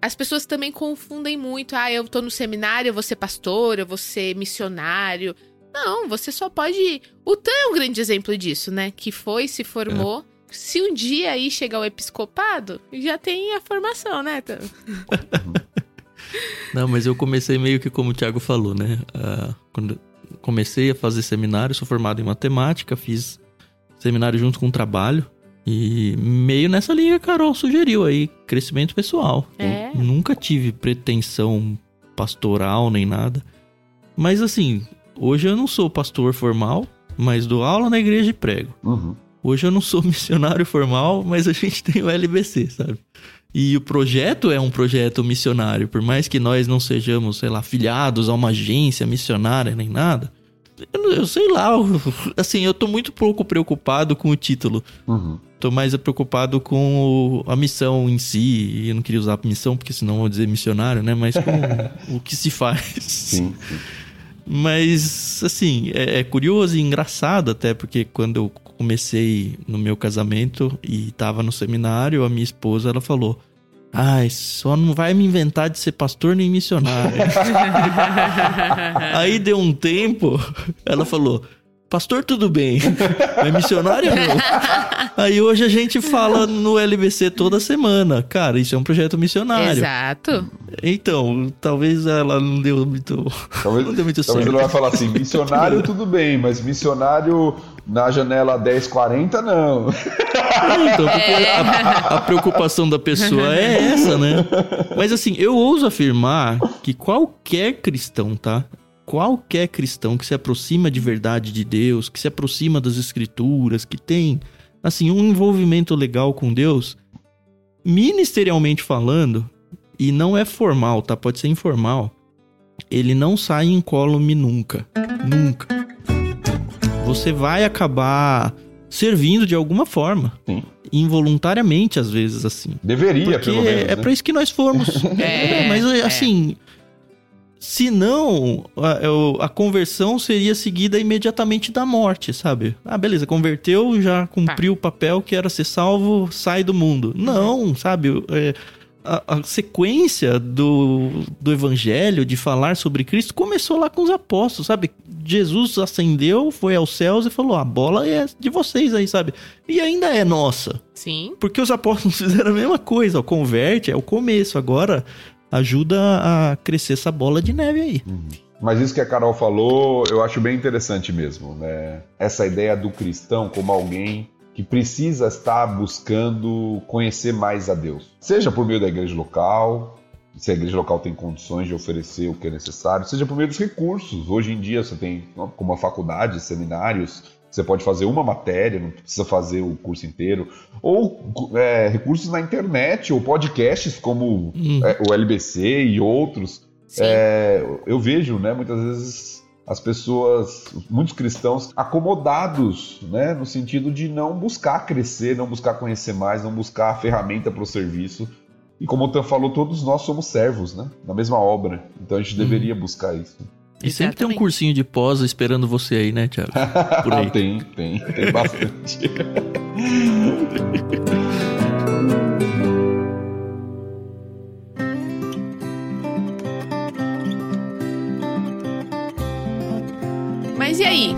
as pessoas também confundem muito. Ah, eu tô no seminário, eu vou ser pastor, eu vou ser missionário. Não, você só pode. O Tan é um grande exemplo disso, né? Que foi, se formou. É. Se um dia aí chegar o episcopado, já tem a formação, né, Tan? Não, mas eu comecei meio que como o Thiago falou, né? Uh, quando comecei a fazer seminário, sou formado em matemática, fiz seminário junto com o trabalho. E meio nessa linha, Carol sugeriu aí, crescimento pessoal. É. nunca tive pretensão pastoral nem nada. Mas assim, hoje eu não sou pastor formal, mas dou aula na igreja e prego. Uhum. Hoje eu não sou missionário formal, mas a gente tem o LBC, sabe? E o projeto é um projeto missionário, por mais que nós não sejamos, sei lá, filiados a uma agência missionária nem nada. Eu, eu sei lá, assim, eu tô muito pouco preocupado com o título. Uhum. Tô mais preocupado com o, a missão em si. Eu não queria usar missão, porque senão vou dizer missionário, né? Mas com o que se faz. Sim, sim. Mas, assim, é, é, curioso e engraçado até, porque quando eu comecei no meu casamento e tava no seminário, a minha esposa, ela falou... Ai, só não vai me inventar de ser pastor nem missionário. Aí deu um tempo, ela falou: Pastor, tudo bem. É missionário não? Aí hoje a gente fala no LBC toda semana. Cara, isso é um projeto missionário. Exato. Então, talvez ela não deu muito. Talvez, não deu muito talvez certo. ela vai falar assim: missionário tudo bem, mas missionário na janela 1040 não. Então, porque é. a, a preocupação da pessoa é essa, né? Mas assim, eu ouso afirmar que qualquer cristão, tá? Qualquer cristão que se aproxima de verdade de Deus, que se aproxima das escrituras, que tem assim um envolvimento legal com Deus, ministerialmente falando, e não é formal, tá? Pode ser informal. Ele não sai incólume nunca, nunca. Você vai acabar servindo de alguma forma. Sim. Involuntariamente, às vezes, assim. Deveria, Porque pelo menos. É né? para isso que nós fomos. é, é, mas, assim, é se não, a, a, conversão seria seguida imediatamente da morte, sabe? Ah, beleza, converteu, já cumpriu tá. o papel que era ser salvo, sai do mundo. Uhum. Não, sabe? É, a, a, sequência do, do evangelho, de falar sobre Cristo, começou lá com os apóstolos, sabe? Jesus ascendeu, foi aos céus e falou: a bola é de vocês aí, sabe? E ainda é nossa. Sim. Porque os apóstolos fizeram a mesma coisa, ó, converte, é o começo. Agora ajuda a crescer essa bola de neve aí. Uhum. Mas isso que a Carol falou, eu acho bem interessante mesmo, né? Essa ideia do cristão como alguém que precisa estar buscando conhecer mais a Deus. Seja por meio da igreja local, se a igreja local tem condições de oferecer o que é necessário, seja por meio dos recursos. Hoje em dia você tem, como a faculdade, seminários, você pode fazer uma matéria, não precisa fazer o curso inteiro. Ou é, recursos na internet, ou podcasts como hum. é, o LBC e outros. É, eu vejo, né, muitas vezes as pessoas, muitos cristãos, acomodados, né, no sentido de não buscar crescer, não buscar conhecer mais, não buscar a ferramenta para o serviço. E como o Tan falou, todos nós somos servos, né, na mesma obra. Então a gente uhum. deveria buscar isso. E sempre tem um cursinho de pós esperando você aí, né, Thiago? Por aí. tem, tem, tem bastante. Mas e aí?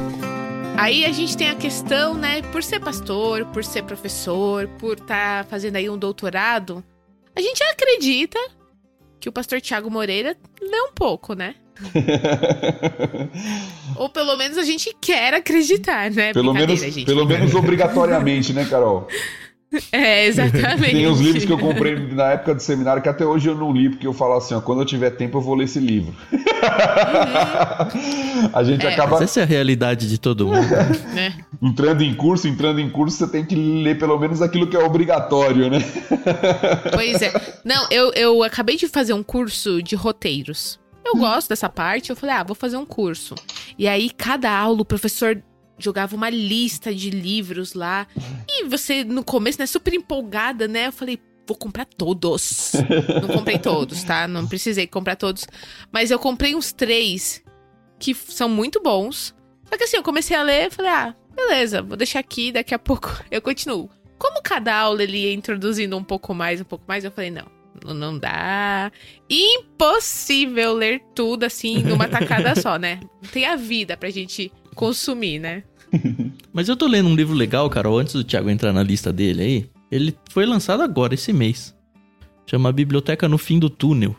Aí a gente tem a questão, né, por ser pastor, por ser professor, por estar tá fazendo aí um doutorado, a gente acredita que o pastor Tiago Moreira lê um pouco, né? Ou pelo menos a gente quer acreditar, né? Pelo menos, gente, pelo menos obrigatoriamente, né, Carol? É, exatamente. Tem uns livros que eu comprei na época do seminário que até hoje eu não li, porque eu falo assim, ó, quando eu tiver tempo eu vou ler esse livro. Uhum. a gente é, acaba. Mas essa é a realidade de todo mundo. Né? entrando em curso, entrando em curso, você tem que ler pelo menos aquilo que é obrigatório, né? pois é. Não, eu, eu acabei de fazer um curso de roteiros. Eu gosto dessa parte, eu falei, ah, vou fazer um curso. E aí, cada aula, o professor jogava uma lista de livros lá. E você, no começo, né, super empolgada, né? Eu falei, vou comprar todos. Não comprei todos, tá? Não precisei comprar todos. Mas eu comprei uns três que são muito bons. Só que assim, eu comecei a ler e falei, ah, beleza, vou deixar aqui, daqui a pouco eu continuo. Como cada aula ele ia introduzindo um pouco mais, um pouco mais, eu falei, não, não dá. Impossível ler tudo assim numa tacada só, né? Tem a vida pra gente consumir, né? Mas eu tô lendo um livro legal, Carol, antes do Thiago entrar na lista dele aí. Ele foi lançado agora, esse mês. Chama Biblioteca no Fim do Túnel.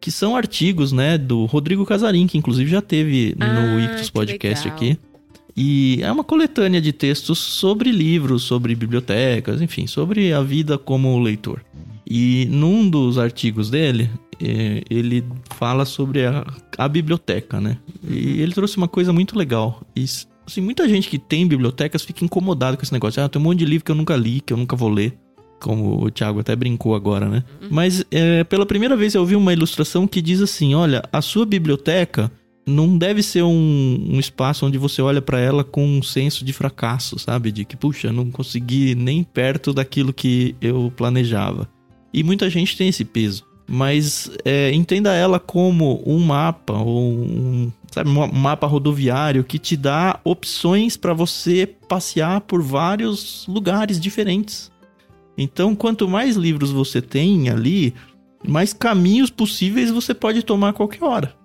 Que são artigos, né, do Rodrigo Casarim, que inclusive já teve no ah, Ictus Podcast legal. aqui. E é uma coletânea de textos sobre livros, sobre bibliotecas, enfim, sobre a vida como leitor. E num dos artigos dele, é, ele fala sobre a, a, biblioteca, né? E ele trouxe uma coisa muito legal. E, assim, muita gente que tem bibliotecas fica incomodado com esse negócio. Ah, tem um monte de livro que eu nunca li, que eu nunca vou ler. Como o Thiago até brincou agora, né? Uhum. Mas é, pela primeira vez eu vi uma ilustração que diz assim: olha, a sua biblioteca não deve ser um, um espaço onde você olha para ela com um senso de fracasso, sabe? De que, puxa, não consegui nem perto daquilo que eu planejava. E muita gente tem esse peso. Mas é, entenda ela como um mapa ou um, sabe, um mapa rodoviário que te dá opções para você passear por vários lugares diferentes. Então, quanto mais livros você tem ali, mais caminhos possíveis você pode tomar a qualquer hora.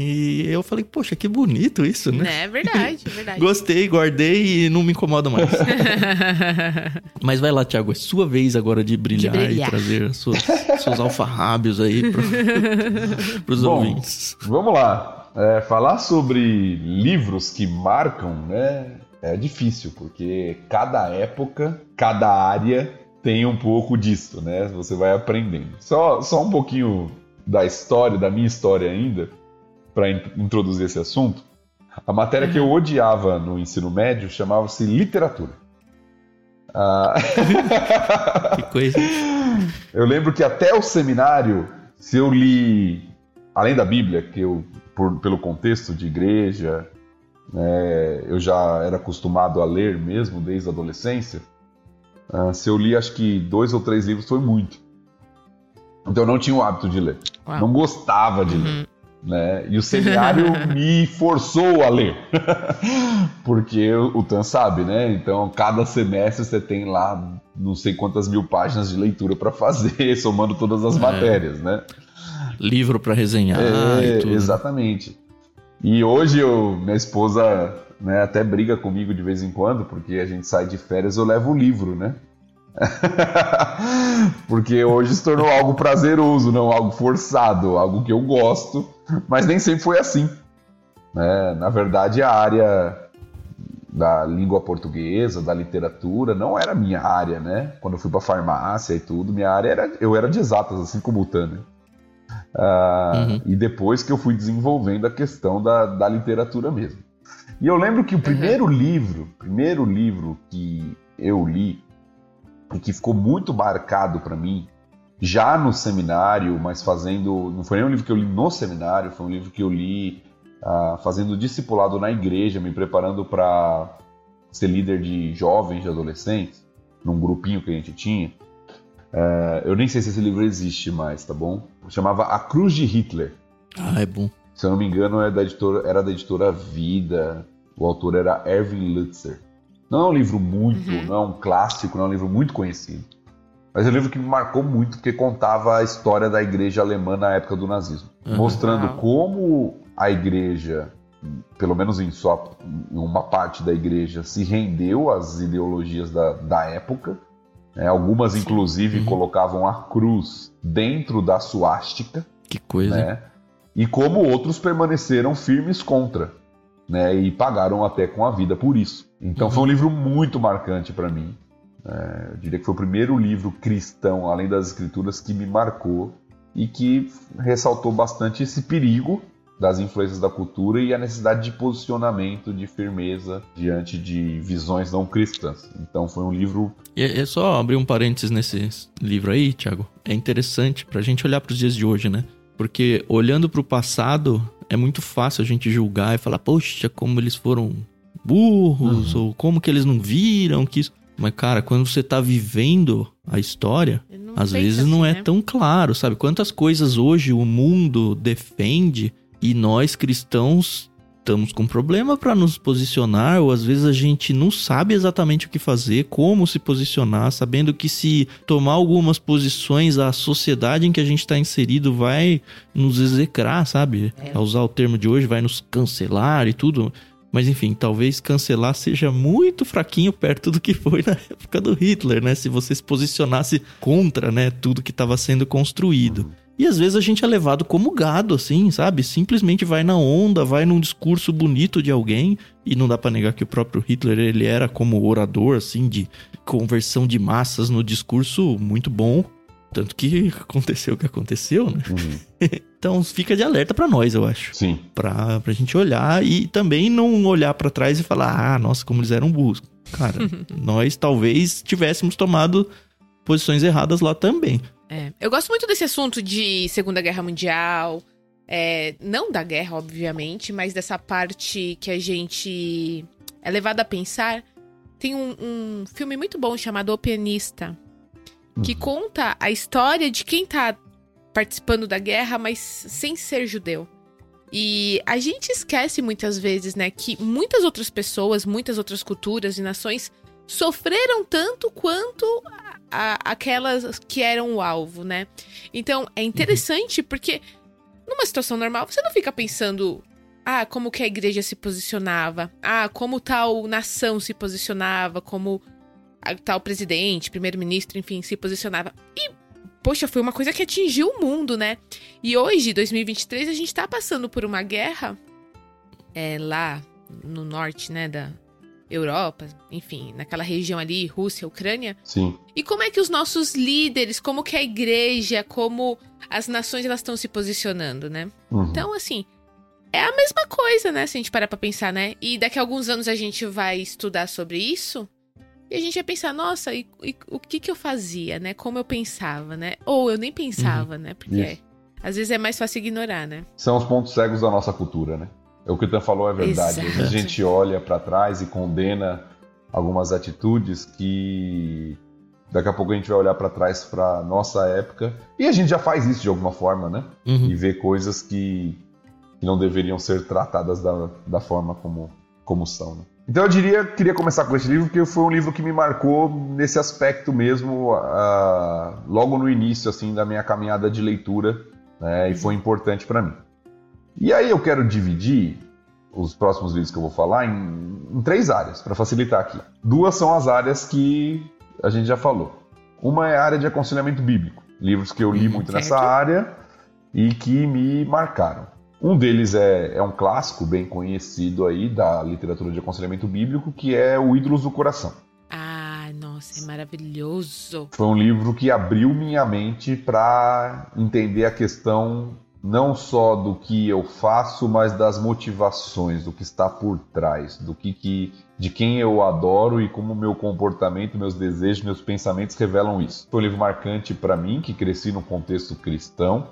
E eu falei, poxa, que bonito isso, né? É verdade, é verdade. Gostei, guardei e não me incomoda mais. Mas vai lá, Thiago, é sua vez agora de brilhar, de brilhar. e trazer seus, seus alfarrábios aí para os ouvintes. Vamos lá. É, falar sobre livros que marcam, né? É difícil, porque cada época, cada área tem um pouco disso, né? Você vai aprendendo. Só, só um pouquinho da história, da minha história ainda para introduzir esse assunto, a matéria uhum. que eu uhum. odiava no ensino médio chamava-se literatura. Ah... que coisa. Eu lembro que até o seminário, se eu li, além da Bíblia, que eu, por, pelo contexto de igreja, né, eu já era acostumado a ler mesmo desde a adolescência, ah, se eu li acho que dois ou três livros foi muito. Então eu não tinha o hábito de ler. Uau. Não gostava de uhum. ler. Né? E o seminário me forçou a ler, porque o Tan sabe, né? Então, cada semestre você tem lá não sei quantas mil páginas de leitura para fazer, somando todas as é. matérias, né? Livro para resenhar é, e tudo. Exatamente. E hoje eu, minha esposa né, até briga comigo de vez em quando, porque a gente sai de férias, eu levo o livro, né? Porque hoje se tornou algo prazeroso, não algo forçado, algo que eu gosto, mas nem sempre foi assim. Né? Na verdade, a área da língua portuguesa, da literatura, não era minha área, né? Quando eu fui para farmácia e tudo, minha área era eu era de exatas, assim como o Tânia. Uh, uhum. E depois que eu fui desenvolvendo a questão da, da literatura mesmo. E eu lembro que o primeiro uhum. livro, primeiro livro que eu li e que ficou muito marcado para mim, já no seminário, mas fazendo. Não foi nem um livro que eu li no seminário, foi um livro que eu li uh, fazendo discipulado na igreja, me preparando para ser líder de jovens, de adolescentes, num grupinho que a gente tinha. Uh, eu nem sei se esse livro existe mais, tá bom? Chamava A Cruz de Hitler. Ah, é bom. Se eu não me engano, era é da editora, era da editora Vida. O autor era Erwin Lutzer. Não é um livro muito, uhum. não é um clássico, não é um livro muito conhecido. Mas é um livro que me marcou muito porque contava a história da igreja alemã na época do nazismo. Uhum. Mostrando como a igreja, pelo menos em só em uma parte da igreja, se rendeu às ideologias da, da época. É, algumas, inclusive, uhum. colocavam a cruz dentro da suástica. Que coisa. Né? E como outros permaneceram firmes contra. Né, e pagaram até com a vida por isso. Então uhum. foi um livro muito marcante para mim. É, eu diria que foi o primeiro livro cristão, além das escrituras, que me marcou e que ressaltou bastante esse perigo das influências da cultura e a necessidade de posicionamento, de firmeza diante de visões não cristãs. Então foi um livro. E é só abrir um parênteses nesse livro aí, Thiago. É interessante para a gente olhar para os dias de hoje, né? Porque olhando para o passado é muito fácil a gente julgar e falar, poxa, como eles foram burros, uhum. ou como que eles não viram que isso. Mas, cara, quando você tá vivendo a história, às vezes assim, não é né? tão claro, sabe? Quantas coisas hoje o mundo defende e nós cristãos estamos com problema para nos posicionar, ou às vezes a gente não sabe exatamente o que fazer, como se posicionar, sabendo que se tomar algumas posições, a sociedade em que a gente está inserido vai nos execrar, sabe? É. A usar o termo de hoje, vai nos cancelar e tudo. Mas enfim, talvez cancelar seja muito fraquinho perto do que foi na época do Hitler, né? Se você se posicionasse contra, né, tudo que estava sendo construído. E às vezes a gente é levado como gado, assim, sabe? Simplesmente vai na onda, vai num discurso bonito de alguém. E não dá para negar que o próprio Hitler, ele era como orador, assim, de conversão de massas no discurso muito bom. Tanto que aconteceu o que aconteceu, né? Uhum. então fica de alerta para nós, eu acho. Sim. Pra, pra gente olhar e também não olhar para trás e falar, ah, nossa, como eles eram burros. Cara, nós talvez tivéssemos tomado posições erradas lá também. É. Eu gosto muito desse assunto de Segunda Guerra Mundial. É, não da guerra, obviamente, mas dessa parte que a gente é levado a pensar. Tem um, um filme muito bom chamado O Pianista, que uhum. conta a história de quem tá participando da guerra, mas sem ser judeu. E a gente esquece muitas vezes, né, que muitas outras pessoas, muitas outras culturas e nações sofreram tanto quanto a, aquelas que eram o alvo, né? Então é interessante porque numa situação normal você não fica pensando ah, como que a igreja se posicionava, ah, como tal nação se posicionava, como tal presidente, primeiro-ministro, enfim, se posicionava. E poxa, foi uma coisa que atingiu o mundo, né? E hoje, 2023, a gente tá passando por uma guerra é, lá no norte, né, da, Europa, enfim, naquela região ali, Rússia, Ucrânia. Sim. E como é que os nossos líderes, como que a igreja, como as nações elas estão se posicionando, né? Uhum. Então, assim, é a mesma coisa, né? Se a gente parar pra pensar, né? E daqui a alguns anos a gente vai estudar sobre isso. E a gente vai pensar, nossa, e, e o que que eu fazia, né? Como eu pensava, né? Ou eu nem pensava, uhum. né? Porque é, às vezes é mais fácil ignorar, né? São os pontos cegos da nossa cultura, né? É o que o Tan falou é verdade. Exato. A gente olha para trás e condena algumas atitudes que daqui a pouco a gente vai olhar para trás para nossa época e a gente já faz isso de alguma forma, né? Uhum. E vê coisas que, que, não deveriam ser tratadas da, da forma como, como são. Né? Então eu diria, queria começar com esse livro porque foi um livro que me marcou nesse aspecto mesmo, uh, logo no início assim da minha caminhada de leitura, né? E foi importante para mim. E aí eu quero dividir os próximos vídeos que eu vou falar em, em três áreas, para facilitar aqui. Duas são as áreas que a gente já falou. Uma é a área de aconselhamento bíblico, livros que eu li muito certo. nessa área e que me marcaram. Um deles é, é, um clássico bem conhecido aí da literatura de aconselhamento bíblico, que é o Ídolos do Coração. Ah, nossa é maravilhoso. Foi um livro que abriu minha mente para entender a questão não só do que eu faço, mas das motivações, do que está por trás, do que, que de quem eu adoro e como meu comportamento, meus desejos, meus pensamentos revelam isso. Foi um livro marcante para mim, que cresci no contexto cristão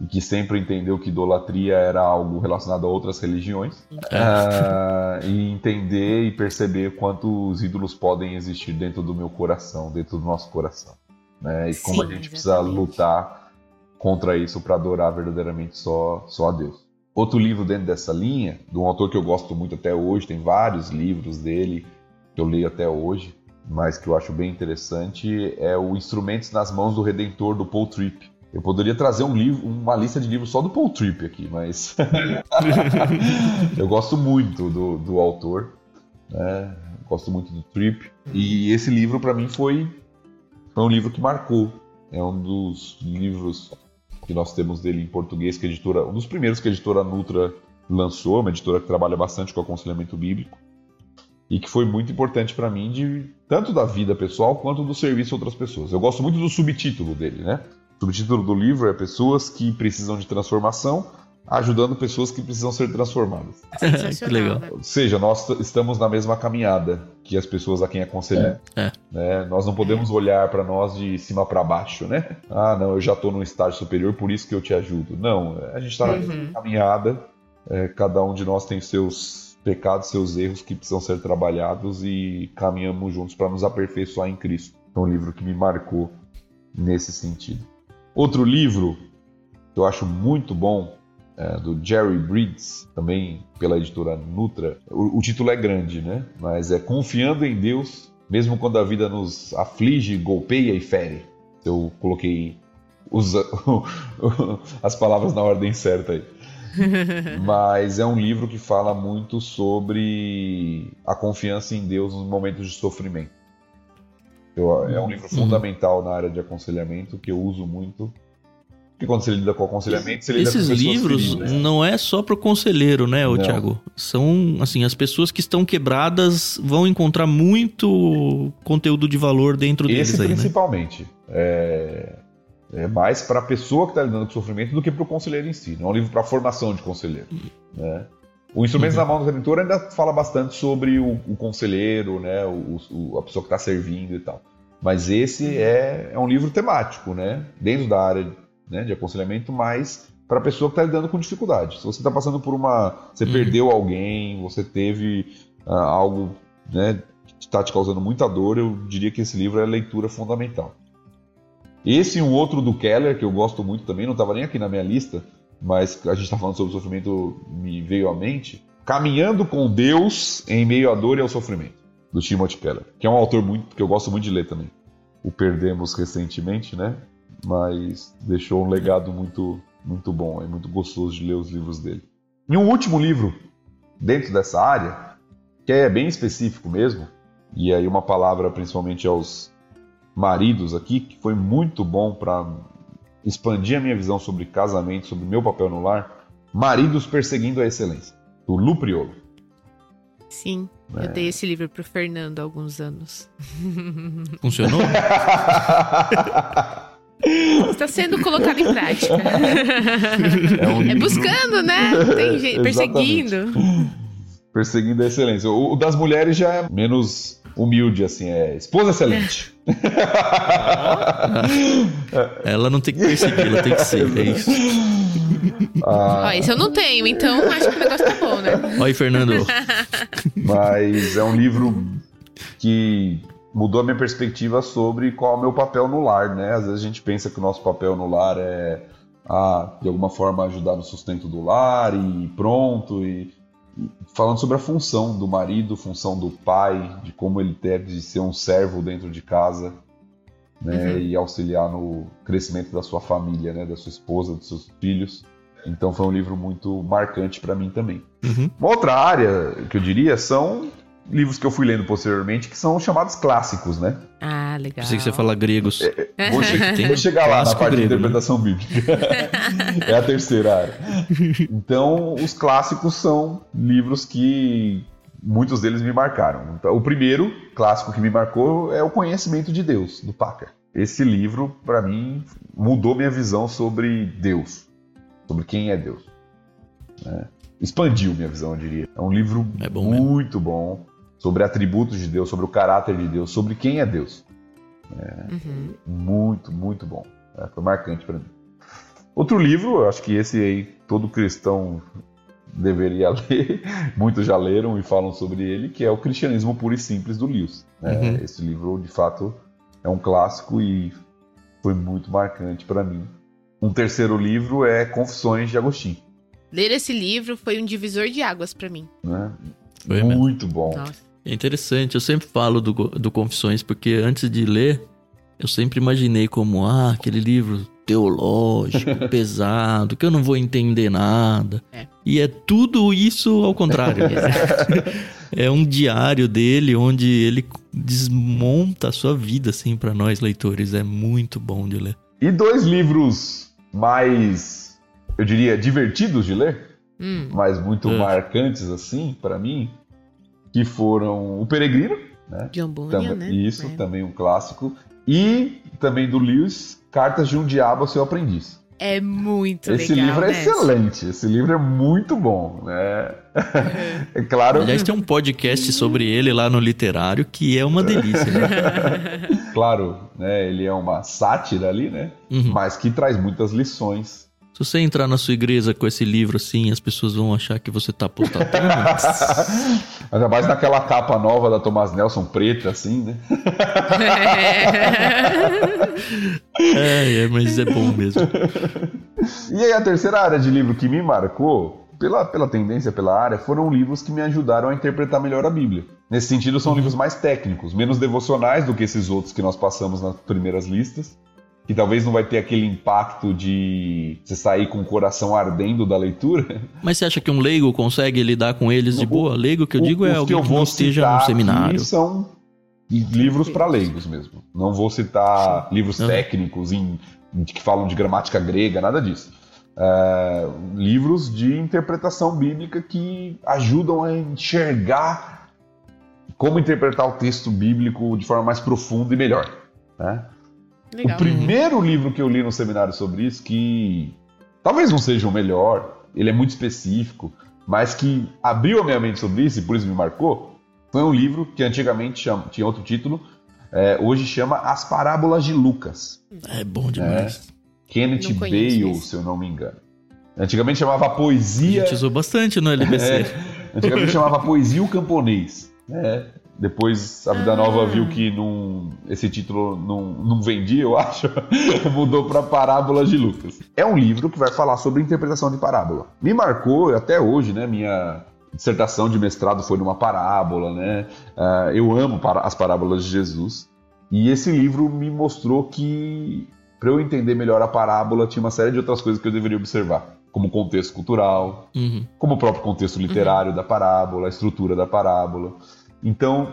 e que sempre entendeu que idolatria era algo relacionado a outras religiões, uh, e entender e perceber quantos ídolos podem existir dentro do meu coração, dentro do nosso coração, né? E Sim, como a gente exatamente. precisa lutar contra isso para adorar verdadeiramente só, só a Deus. Outro livro dentro dessa linha, de um autor que eu gosto muito até hoje, tem vários livros dele que eu leio até hoje, mas que eu acho bem interessante, é o Instrumentos nas Mãos do Redentor, do Paul Tripp. Eu poderia trazer um livro, uma lista de livros só do Paul Tripp aqui, mas eu gosto muito do, do autor, né? gosto muito do Tripp. E esse livro para mim foi, foi um livro que marcou. É um dos livros que nós temos dele em português, que a editora, um dos primeiros que a editora Nutra lançou, uma editora que trabalha bastante com aconselhamento bíblico, e que foi muito importante para mim, de tanto da vida pessoal quanto do serviço a outras pessoas. Eu gosto muito do subtítulo dele, né? O subtítulo do livro é Pessoas que precisam de transformação, ajudando pessoas que precisam ser transformadas. que legal. Né? Ou seja, nós estamos na mesma caminhada que as pessoas a quem aconselhamos. É. É. Né? Nós não podemos olhar para nós de cima para baixo, né? Ah, não, eu já estou num estágio superior, por isso que eu te ajudo. Não, a gente está na mesma uhum. caminhada. É, cada um de nós tem seus pecados, seus erros que precisam ser trabalhados e caminhamos juntos para nos aperfeiçoar em Cristo. É um livro que me marcou nesse sentido. Outro livro que eu acho muito bom é, do Jerry Bridges, também pela editora Nutra. O, o, título é grande, né? Mas é Confiando em Deus, mesmo quando a vida nos aflige, golpeia e fere. Eu coloquei os, as palavras na ordem certa aí. Mas é um livro que fala muito sobre a confiança em Deus nos momentos de sofrimento. Eu, é um livro uhum. fundamental na área de aconselhamento que eu uso muito porque quando você lida com aconselhamento, você lida Esses com livros feridas. não é só pro conselheiro, né, ô Thiago? São, assim, as pessoas que estão quebradas vão encontrar muito conteúdo de valor dentro deles Esse aí, né? principalmente. Né? É... é mais para a pessoa que está lidando com sofrimento do que para o conselheiro em si. Não é um livro para formação de conselheiro. Né? O Instrumentos uhum. na Mão do Redentor ainda fala bastante sobre o, o conselheiro, né? O, o, a pessoa que está servindo e tal. Mas esse é, é um livro temático, né? Dentro da área né, de aconselhamento, mas para a pessoa que está lidando com dificuldade. Se você está passando por uma. Você uhum. perdeu alguém, você teve uh, algo né, que está te causando muita dor, eu diria que esse livro é a leitura fundamental. Esse e um outro do Keller, que eu gosto muito também, não estava nem aqui na minha lista, mas a gente está falando sobre sofrimento, me veio à mente. Caminhando com Deus em meio à dor e ao sofrimento, do Timothy Keller, que é um autor muito que eu gosto muito de ler também. O perdemos recentemente, né? mas deixou um legado muito, muito bom, é muito gostoso de ler os livros dele. E um último livro dentro dessa área, que é bem específico mesmo, e aí uma palavra principalmente aos maridos aqui, que foi muito bom para expandir a minha visão sobre casamento, sobre meu papel no lar, Maridos Perseguindo a Excelência, do Lu Priolo. Sim, é. eu dei esse livro pro Fernando há alguns anos. Funcionou? Está sendo colocado em prática. É, um é buscando, né? Tem gente perseguindo. Perseguindo a excelência. O, o, das mulheres já é menos humilde, assim, é esposa excelente. ela não tem que perseguir, ela tem que ser, é isso. Ah, Ó, isso eu não tenho, então acho que o negócio tá bom, né? Olha aí, Fernando. Mas é um livro que mudou a minha perspectiva sobre qual é o meu papel no lar, né? Às vezes a gente pensa que o nosso papel no lar é, ah, de alguma forma, ajudar no sustento do lar e pronto. E falando sobre a função do marido, função do pai, de como ele deve ser um servo dentro de casa, né? Uhum. E auxiliar no crescimento da sua família, né? Da sua esposa, dos seus filhos. Então foi um livro muito marcante para mim também. Uhum. Uma outra área que eu diria são livros que eu fui lendo posteriormente que são chamados clássicos, né? Ah, legal. Pensei que você fala gregos. É, é vou, che vou, chegar lá na parte grego, de né? interpretação né? bíblica. é a terceira área. Então, os clássicos são livros que muitos deles me marcaram. Então, o primeiro clássico que me marcou é O Conhecimento de Deus, do Packer. Esse livro, para mim, mudou minha visão sobre Deus, sobre quem é Deus. Né? Expandiu minha visão, eu diria. É um livro É bom muito bom sobre atributos de Deus, sobre o caráter de Deus, sobre quem é Deus. Uhum. Muito, muito bom. É, foi marcante para mim. Outro livro, eu acho que esse aí todo cristão deveria ler, muitos já leram e falam sobre ele, que é o Cristianismo Puro e Simples do Lewis. né? Uhum. Esse livro, de fato, é um clássico e foi muito marcante para mim. Um terceiro livro é Confissões de Agostinho. Ler esse livro foi um divisor de águas pra mim. Né? Foi mesmo. muito bom. Nossa. É interessante, eu sempre falo do, do Confissões, porque antes de ler, eu sempre imaginei como, ah, aquele livro teológico, pesado, que eu não vou entender nada. É. E é tudo isso ao contrário. é um diário dele onde ele desmonta a sua vida, assim, para nós leitores. É muito bom de ler. E dois livros mais, eu diria, divertidos de ler, Hum. mas muito É. marcantes assim para mim, que foram O Peregrino, né? John Bunyan, Também- né? Isso, É. também um clássico. E também do Lewis, Cartas de um Diabo ao Seu Aprendiz. É muito Esse legal, livro é né? excelente, esse livro é muito bom, né? é claro, Aliás, tem um podcast sobre ele lá no Literário que é uma delícia. Né? claro, né? Ele é uma sátira ali, né? Uhum. Mas que traz muitas lições. Se você entrar na sua igreja com esse livro assim, as pessoas vão achar que você tá apostatando. Ainda mais naquela capa nova da Thomas Nelson preta, assim, né? é, é, mas é bom mesmo. E aí a terceira área de livro que me marcou, pela, pela tendência, pela área, foram livros que me ajudaram a interpretar melhor a Bíblia. Nesse sentido, são livros mais técnicos, menos devocionais do que esses outros que nós passamos nas primeiras listas. Que talvez não vai ter aquele impacto de você sair com o coração ardendo da leitura. Mas você acha que um leigo consegue lidar com eles de boa? Leigo que eu digo é alguém eu que vou não esteja citar no aqui seminário. são livros para leigos mesmo. Não vou citar livros Uhum. técnicos em- em que falam de gramática grega, nada disso. É, livros de interpretação bíblica que ajudam a enxergar como interpretar o texto bíblico de forma mais profunda e melhor. né? Legal. O primeiro livro que eu li no seminário sobre isso, que talvez não seja o melhor, ele é muito específico, mas que abriu a minha mente sobre isso e por isso me marcou, foi um livro que antigamente chama- tinha outro título, é, hoje chama As Parábolas de Lucas. É bom demais. Kenneth Não conheço Bale, esse. se eu não me engano. Antigamente chamava A Poesia. gente usou bastante no LBC. É, antigamente chamava Poesia o Camponês. né? Depois a Vida Ah. Nova viu que não- esse título não, não vendia, eu acho. Mudou para Parábolas de Lucas. É um livro que vai falar sobre interpretação de parábola. Me marcou até hoje, né? Minha dissertação de mestrado foi numa parábola, né? Ah, eu amo as parábolas de Jesus. E esse livro me mostrou que, para eu entender melhor a parábola, tinha uma série de outras coisas que eu deveria observar, como contexto cultural, Uhum. como o próprio contexto literário da parábola, a estrutura da parábola. Então,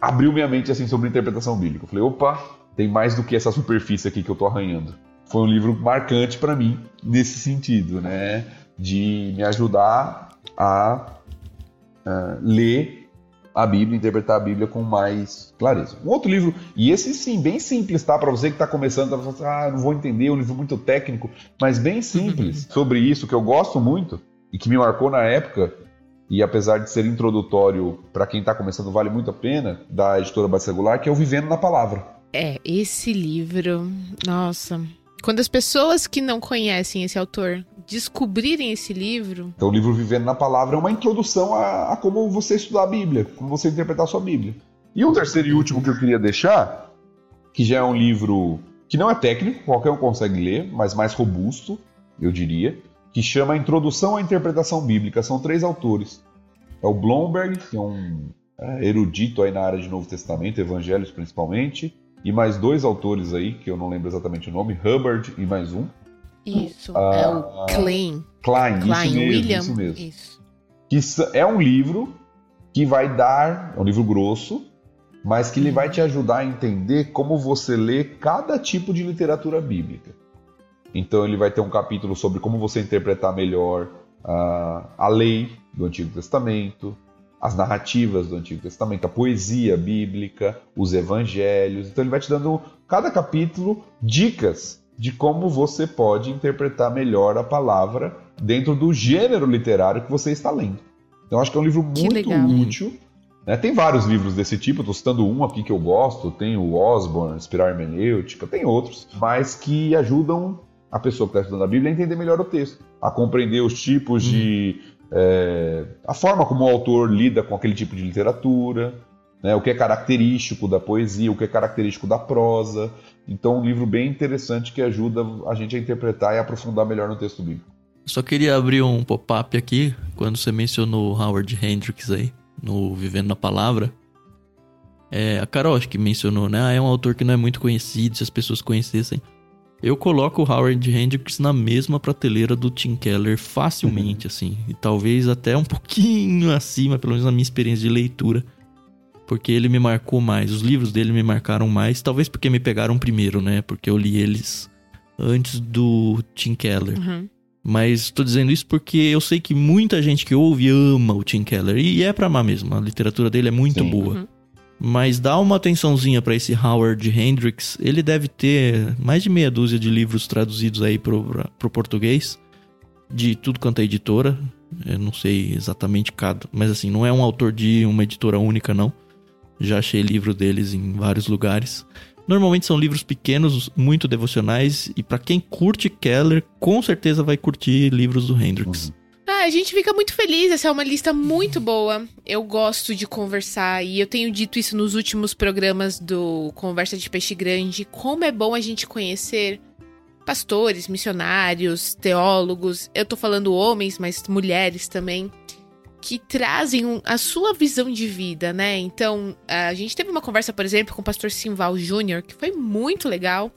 abriu minha mente assim sobre interpretação bíblica. Eu falei, opa, tem mais do que essa superfície aqui que eu tô arranhando. Foi um livro marcante para mim nesse sentido, né, de me ajudar a ah, ler a Bíblia, interpretar a Bíblia com mais clareza. Um outro livro, e esse sim, bem simples, tá? Para você que está começando, tá falando assim, ah, não vou entender, é um livro muito técnico, mas bem simples sobre isso, que eu gosto muito e que me marcou na época, e apesar de ser introdutório para quem está começando, vale muito a pena, da editora Bacegular, que é o Vivendo na Palavra. É, esse livro, nossa. Quando as pessoas que não conhecem esse autor descobrirem esse livro, Então, o livro Vivendo na Palavra é uma introdução a, a como você estudar a Bíblia, como você interpretar a sua Bíblia. E um terceiro e último que eu queria deixar, que já é um livro que não é técnico, qualquer um consegue ler, mas mais robusto, eu diria, que chama Introdução à Interpretação Bíblica. São três autores. É o Blomberg, que é um é, erudito aí na área de Novo Testamento, Evangelhos principalmente, e mais dois autores aí, que eu não lembro exatamente o nome, Hubbard e mais um. isso Ah, é o Klein. Klein, Klein, isso mesmo, William. isso mesmo. Isso. que é um livro que vai dar, é um livro grosso, mas que ele vai te ajudar a entender como você lê cada tipo de literatura bíblica. Então ele vai ter um capítulo sobre como você interpretar melhor ah, a lei do Antigo Testamento, as narrativas do Antigo Testamento, a poesia bíblica, os evangelhos. Então ele vai te dando, cada capítulo, dicas de como você pode interpretar melhor a palavra dentro do gênero literário que você está lendo. Então acho que é um livro muito útil. Né? Tem vários livros desse tipo, estou citando um aqui que eu gosto, tem o Osborne, Espiral Hermenêutica, tem outros, mas que ajudam a pessoa que está estudando a Bíblia a entender melhor o texto, a compreender os tipos de é, a forma como o autor lida com aquele tipo de literatura, né, o que é característico da poesia, o que é característico da prosa. Então, um livro bem interessante que ajuda a gente a interpretar e aprofundar melhor no texto bíblico. Só queria abrir um pop-up aqui, quando você mencionou Howard Hendricks aí, no Vivendo na Palavra. É, a Carol acho que mencionou, né? Ah, é um autor que não é muito conhecido, se as pessoas conhecessem. Eu coloco o Howard Hendricks na mesma prateleira do Tim Keller facilmente, uhum. assim. E talvez até um pouquinho acima, pelo menos na minha experiência de leitura. Porque ele me marcou mais. Os livros dele me marcaram mais. Talvez porque me pegaram primeiro, né? Porque eu li eles antes do Tim Keller. Uhum. Mas tô dizendo isso porque eu sei que muita gente que ouve ama o Tim Keller. E é pra amar mesmo. A literatura dele é muito Sim. boa. Uhum. Mas dá uma atençãozinha para esse Howard Hendricks. Ele deve ter mais de meia dúzia de livros traduzidos aí pro, pro português. De tudo quanto é editora. Eu não sei exatamente cada. Mas assim, não é um autor de uma editora única, não. Já achei livro deles em vários lugares. Normalmente são livros pequenos, muito devocionais. E para quem curte Keller, com certeza vai curtir livros do Hendricks. Uhum. Ah, a gente fica muito feliz, essa é uma lista muito boa. Eu gosto de conversar e eu tenho dito isso nos últimos programas do Conversa de Peixe Grande, como é bom a gente conhecer pastores, missionários, teólogos. Eu tô falando homens, mas mulheres também que trazem a sua visão de vida, né? Então, a gente teve uma conversa, por exemplo, com o pastor Simval Júnior, que foi muito legal.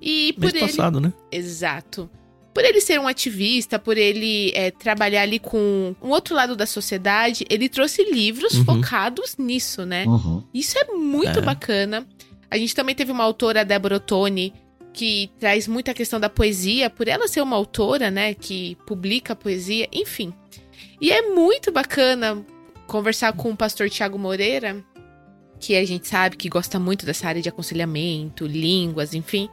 E por Mês ele... passado, né? Exato por ele ser um ativista, por ele é, trabalhar ali com um outro lado da sociedade, ele trouxe livros uhum. focados nisso, né? Uhum. Isso é muito é. bacana. A gente também teve uma autora, Débora Ottoni, que traz muita questão da poesia, por ela ser uma autora, né, que publica poesia, enfim. E é muito bacana conversar com o pastor Tiago Moreira, que a gente sabe que gosta muito dessa área de aconselhamento, línguas, enfim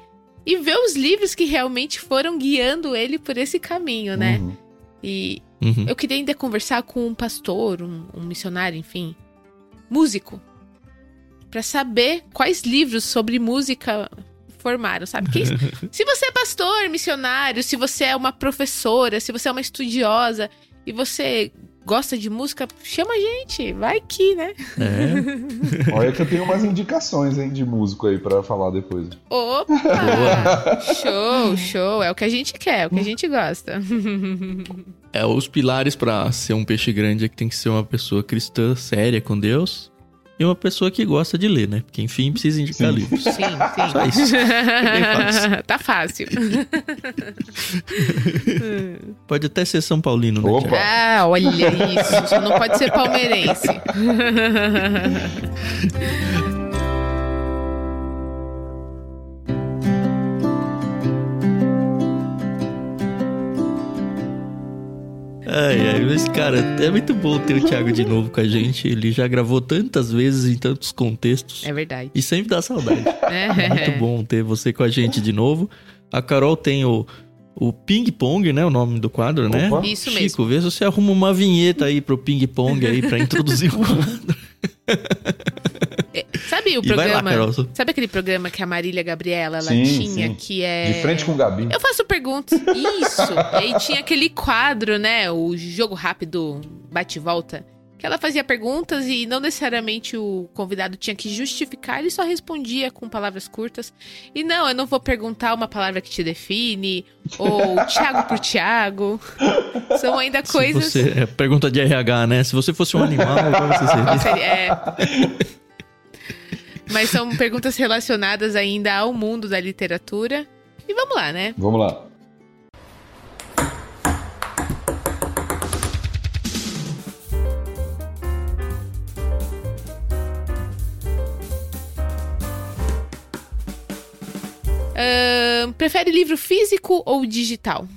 e ver os livros que realmente foram guiando ele por esse caminho, né? Uhum. E uhum. eu queria ainda conversar com um pastor, um, um missionário, enfim, músico, para saber quais livros sobre música formaram, sabe? Que, se você é pastor, missionário, se você é uma professora, se você é uma estudiosa e você gosta de música, chama a gente, vai que, né? É. Olha que eu tenho umas indicações, hein, de músico aí para falar depois. Opa! show, show, é o que a gente quer, é o que a gente gosta. É, os pilares para ser um peixe grande é que tem que ser uma pessoa cristã, séria com Deus, e uma pessoa que gosta de ler, né? Porque, enfim, precisa indicar sim. livros. Sim, sim. Só isso. É fácil. tá fácil. pode até ser São Paulino, né? Opa. Ah, olha isso. Só não pode ser palmeirense. Ai, ai, mas cara, é muito bom ter o Thiago de novo com a gente. Ele já gravou tantas vezes em tantos contextos. É verdade. E sempre dá saudade. É, é muito bom ter você com a gente de novo. A Carol tem o, o Ping Pong, né? O nome do quadro, né? Opa. né? Isso mesmo. Chico, vê se você arruma uma vinheta aí pro Ping Pong aí pra introduzir o quadro. É, sabe o programa? Lá, sabe aquele programa que a Marília Gabriela ela sim, tinha sim. que é De frente com o Gabi. Eu faço perguntas. Isso. e aí tinha aquele quadro, né, o jogo rápido bate volta, que ela fazia perguntas e não necessariamente o convidado tinha que justificar, ele só respondia com palavras curtas. E não, eu não vou perguntar uma palavra que te define, ou Tiago por Tiago. São ainda coisas. Você, é pergunta de RH, né? Se você fosse um animal, como você seria? É. Mas são perguntas relacionadas ainda ao mundo da literatura. E vamos lá, né? Vamos lá. Uh, prefere livro físico ou digital?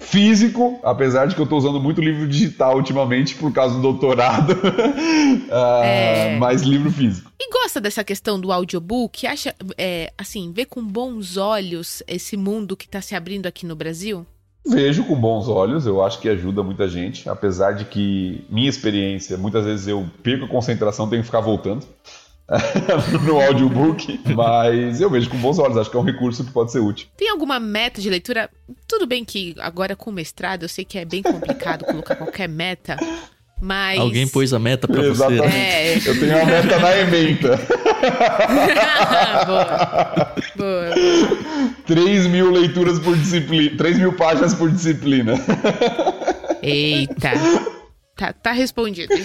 físico, apesar de que eu estou usando muito livro digital ultimamente por causa do doutorado, uh, é... mas livro físico. E gosta dessa questão do audiobook? Acha, é, assim, vê com bons olhos esse mundo que está se abrindo aqui no Brasil? Vejo com bons olhos, eu acho que ajuda muita gente, apesar de que minha experiência, muitas vezes eu perco a concentração, tenho que ficar voltando no audiobook, mas eu vejo com bons olhos, acho que é um recurso que pode ser útil. Tem alguma meta de leitura? Tudo bem que agora com o mestrado eu sei que é bem complicado colocar qualquer meta, mas... Alguém pôs a meta pra Exatamente. você. É. Eu tenho uma meta na ementa. boa. Boa. 3 mil leituras por disciplina. 3 mil páginas por disciplina. Eita. Tá, tá respondido.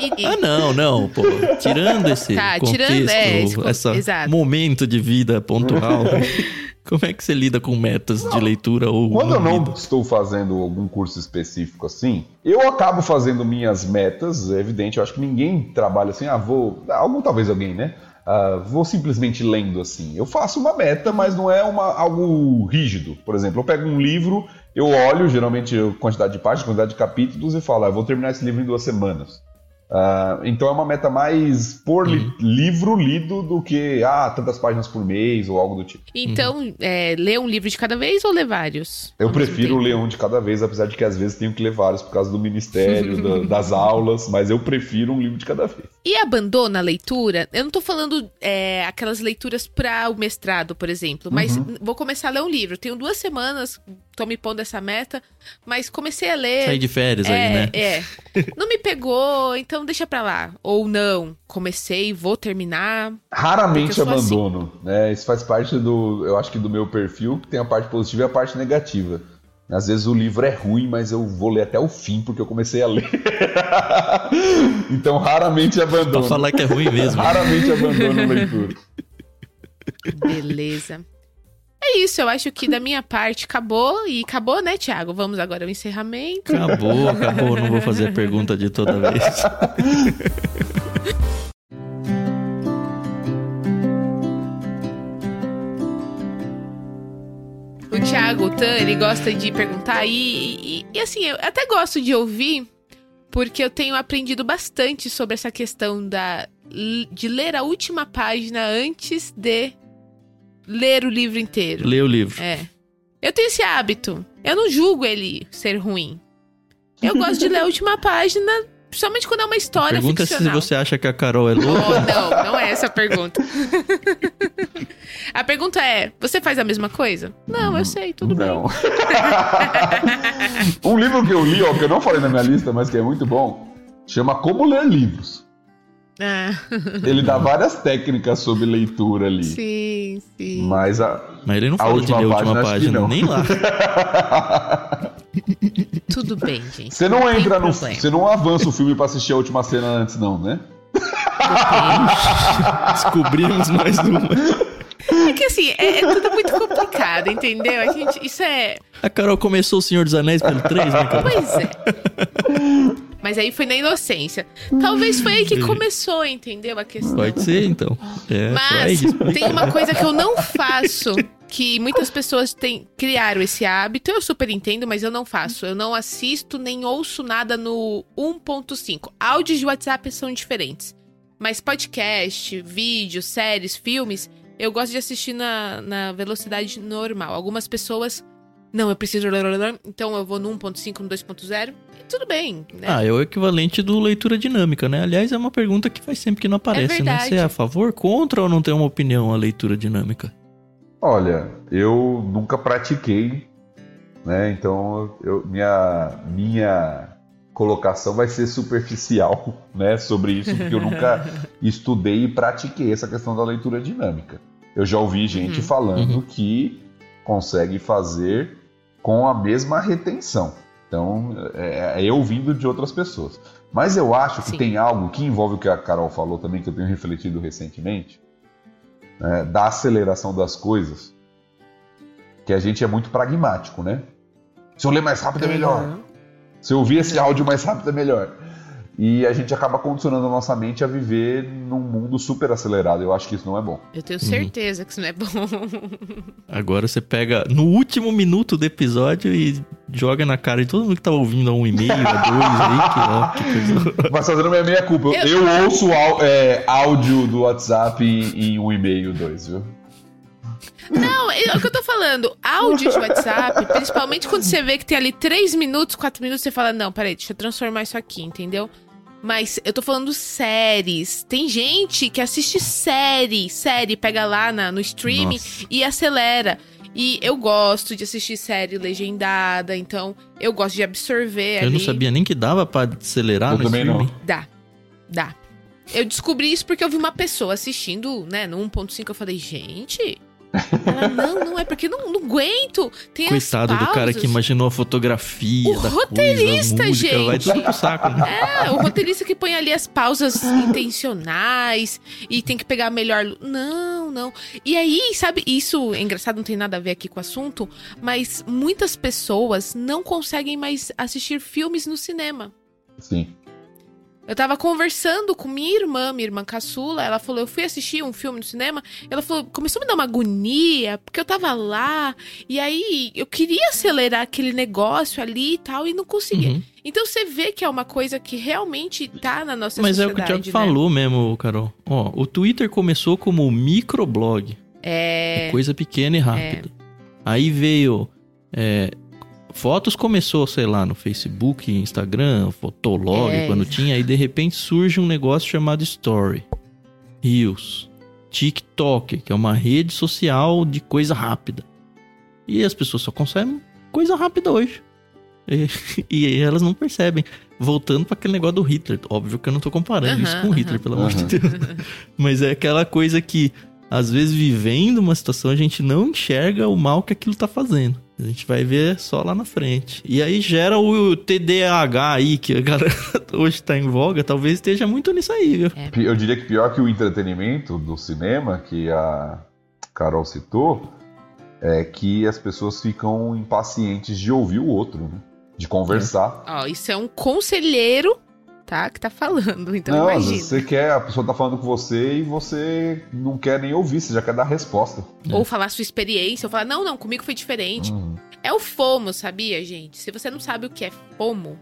E, e... Ah, não, não, pô. Tirando esse tá, contexto, tirando, é, esse, esse momento de vida pontual. Como é que você lida com metas de leitura ou Quando eu não estou fazendo algum curso específico assim, eu acabo fazendo minhas metas, é evidente, eu acho que ninguém trabalha assim, ah, vou, algum talvez alguém, né? Uh, vou simplesmente lendo assim. Eu faço uma meta, mas não é uma, algo rígido. Por exemplo, eu pego um livro, eu olho, geralmente, quantidade de páginas, quantidade de capítulos, e falo, ah, vou terminar esse livro em duas semanas. Uh, então é uma meta mais por li uhum. livro lido do que ah, tantas páginas por mês ou algo do tipo. Então, uhum. é, ler um livro de cada vez ou ler vários? Eu prefiro ler um de cada vez, apesar de que às vezes tenho que ler vários por causa do ministério, da, das aulas, mas eu prefiro um livro de cada vez. E abandona a leitura? Eu não tô falando é, aquelas leituras para o mestrado, por exemplo, mas uhum. vou começar a ler um livro. Tenho duas semanas, tô me pondo essa meta, mas comecei a ler. Sair de férias é, aí, né? É. Não me pegou, então então deixa pra lá. Ou não, comecei, vou terminar. Raramente abandono, assim. né? Isso faz parte do, eu acho que do meu perfil, que tem a parte positiva e a parte negativa. Às vezes o livro é ruim, mas eu vou ler até o fim porque eu comecei a ler. então raramente abandono. Pra falar que é ruim mesmo. raramente abandono a leitura. Beleza. É isso, eu acho que da minha parte acabou. E acabou, né, Thiago? Vamos agora ao encerramento. Acabou, acabou. Não vou fazer a pergunta de toda vez. Thiago, Tan, ele gosta de perguntar e, e, e assim, eu até gosto de ouvir, porque eu tenho aprendido bastante sobre essa questão da, de ler a última página antes de ler o livro inteiro. Ler o livro. É. Eu tenho esse hábito. Eu não julgo ele ser ruim. Eu gosto de ler a última página, principalmente quando é uma história a pergunta ficcional. é se você acha que a Carol é louca. Oh, não, não é essa a pergunta. a pergunta é: você faz a mesma coisa? Não, eu sei, tudo não. bem. um livro que eu li, ó, que eu não falei na minha lista, mas que é muito bom, chama Como Ler Livros. É. Ele dá várias técnicas sobre leitura ali. Sim, sim. Mas a. Mas ele não fala de ler a última página, nem lá. Tudo bem, gente. Você não, não entra no. Você não avança o filme pra assistir a última cena antes, não, né? Descobrimos mais uma. É que assim, é, é, tudo muito complicado, entendeu? A gente, isso é. A Carol começou o Senhor dos Anéis pelo 3, né, Carol? Pois é. Mas aí foi na inocência. Talvez foi aí que começou, entendeu? A questão. Pode ser, então. É, Mas tem uma coisa que eu não faço. Que muitas pessoas têm, criaram esse hábito, eu super entendo, mas eu não faço. Eu não assisto nem ouço nada no 1.5. Áudios de WhatsApp são diferentes. Mas podcast, vídeos, séries, filmes, eu gosto de assistir na, na velocidade normal. Algumas pessoas não, eu preciso. Então eu vou no 1.5, no 2.0. Tudo bem. Né? Ah, é o equivalente do leitura dinâmica, né? Aliás, é uma pergunta que faz sempre que não aparece, é né? Você é a favor, contra ou não tem uma opinião a leitura dinâmica? Olha, eu nunca pratiquei, né? Então eu, minha, minha colocação vai ser superficial, né? Sobre isso, porque eu nunca estudei e pratiquei essa questão da leitura dinâmica. Eu já ouvi gente uhum. falando uhum. que consegue fazer com a mesma retenção. Então, é, é eu ouvindo de outras pessoas. Mas eu acho que Sim. tem algo que envolve o que a Carol falou também, que eu tenho refletido recentemente, né, da aceleração das coisas, que a gente é muito pragmático, né? Se eu ler mais rápido é melhor. Se eu ouvir esse áudio mais rápido é melhor. E a gente acaba condicionando a nossa mente a viver num mundo super acelerado. Eu acho que isso não é bom. Eu tenho certeza uhum. que isso não é bom. Agora você pega no último minuto do episódio e joga na cara de todo mundo que tá ouvindo a um e meio, a dois aí, que, ó, que coisa. Mas fazendo minha meia culpa, eu, eu ouço é, áudio do WhatsApp em, em um e meio, dois, viu? Não, é o que eu tô falando. Áudio de WhatsApp, principalmente quando você vê que tem ali 3 minutos, 4 minutos, você fala, não, peraí, deixa eu transformar isso aqui, entendeu? Mas eu tô falando séries. Tem gente que assiste série, série, pega lá na, no streaming Nossa. e acelera. E eu gosto de assistir série legendada, então eu gosto de absorver. Eu ali. não sabia nem que dava para acelerar eu no também streaming. Não. Dá, dá. Eu descobri isso porque eu vi uma pessoa assistindo, né, no 1.5, eu falei, gente, ela, não, não, é porque não, não aguento. Tem Coitado do cara que imaginou a fotografia. O roteirista, coisa, música, gente. Vai tudo pro saco, né? É, o roteirista que põe ali as pausas intencionais e tem que pegar a melhor. Não, não. E aí, sabe, isso é engraçado, não tem nada a ver aqui com o assunto, mas muitas pessoas não conseguem mais assistir filmes no cinema. Sim. Eu tava conversando com minha irmã, minha irmã caçula. Ela falou: Eu fui assistir um filme no cinema. Ela falou: Começou a me dar uma agonia, porque eu tava lá. E aí eu queria acelerar aquele negócio ali e tal, e não conseguia. Uhum. Então você vê que é uma coisa que realmente tá na nossa Mas sociedade. Mas é o que o Thiago né? falou mesmo, Carol. Ó, o Twitter começou como microblog. É. é coisa pequena e rápida. É. Aí veio. É, Fotos começou, sei lá, no Facebook, Instagram, Fotolog, é. quando tinha, aí de repente surge um negócio chamado Story, Reels, TikTok, que é uma rede social de coisa rápida. E as pessoas só conseguem coisa rápida hoje. E, e elas não percebem. Voltando para aquele negócio do Hitler. Óbvio que eu não tô comparando isso com o Hitler, pelo amor de Deus. Mas é aquela coisa que, às vezes, vivendo uma situação, a gente não enxerga o mal que aquilo tá fazendo. A gente vai ver só lá na frente. E aí gera o TDAH aí, que a galera hoje tá em voga, talvez esteja muito nisso aí, viu? É. Eu diria que pior que o entretenimento do cinema, que a Carol citou, é que as pessoas ficam impacientes de ouvir o outro, né? De conversar. Ó, isso é um conselheiro tá? Que tá falando, então não, imagina. você quer, a pessoa tá falando com você e você não quer nem ouvir, você já quer dar resposta. É. Ou falar sua experiência, ou falar, não, não, comigo foi diferente. Uhum. É o FOMO, sabia, gente? Se você não sabe o que é FOMO,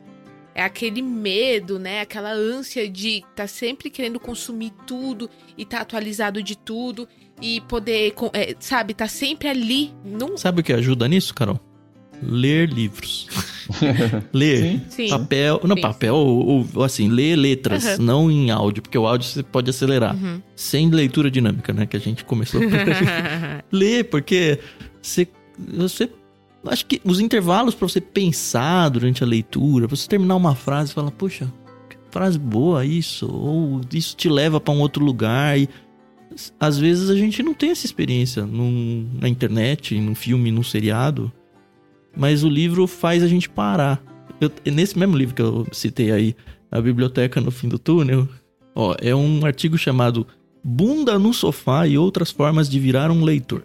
é aquele medo, né? Aquela ânsia de tá sempre querendo consumir tudo e tá atualizado de tudo e poder, é, sabe, tá sempre ali. Num... Sabe o que ajuda nisso, Carol? Ler livros. ler Sim. papel, não Sim. papel ou, ou, assim, ler letras, uhum. não em áudio, porque o áudio você pode acelerar. Uhum. Sem leitura dinâmica, né, que a gente começou por ler, porque você você acho que os intervalos para você pensar durante a leitura, pra você terminar uma frase e falar, poxa, frase boa isso, ou isso te leva para um outro lugar e às vezes a gente não tem essa experiência num, na internet, num filme, num seriado mas o livro faz a gente parar. Eu, nesse mesmo livro que eu citei aí, A Biblioteca no Fim do Túnel, ó, é um artigo chamado Bunda no Sofá e Outras Formas de Virar um Leitor.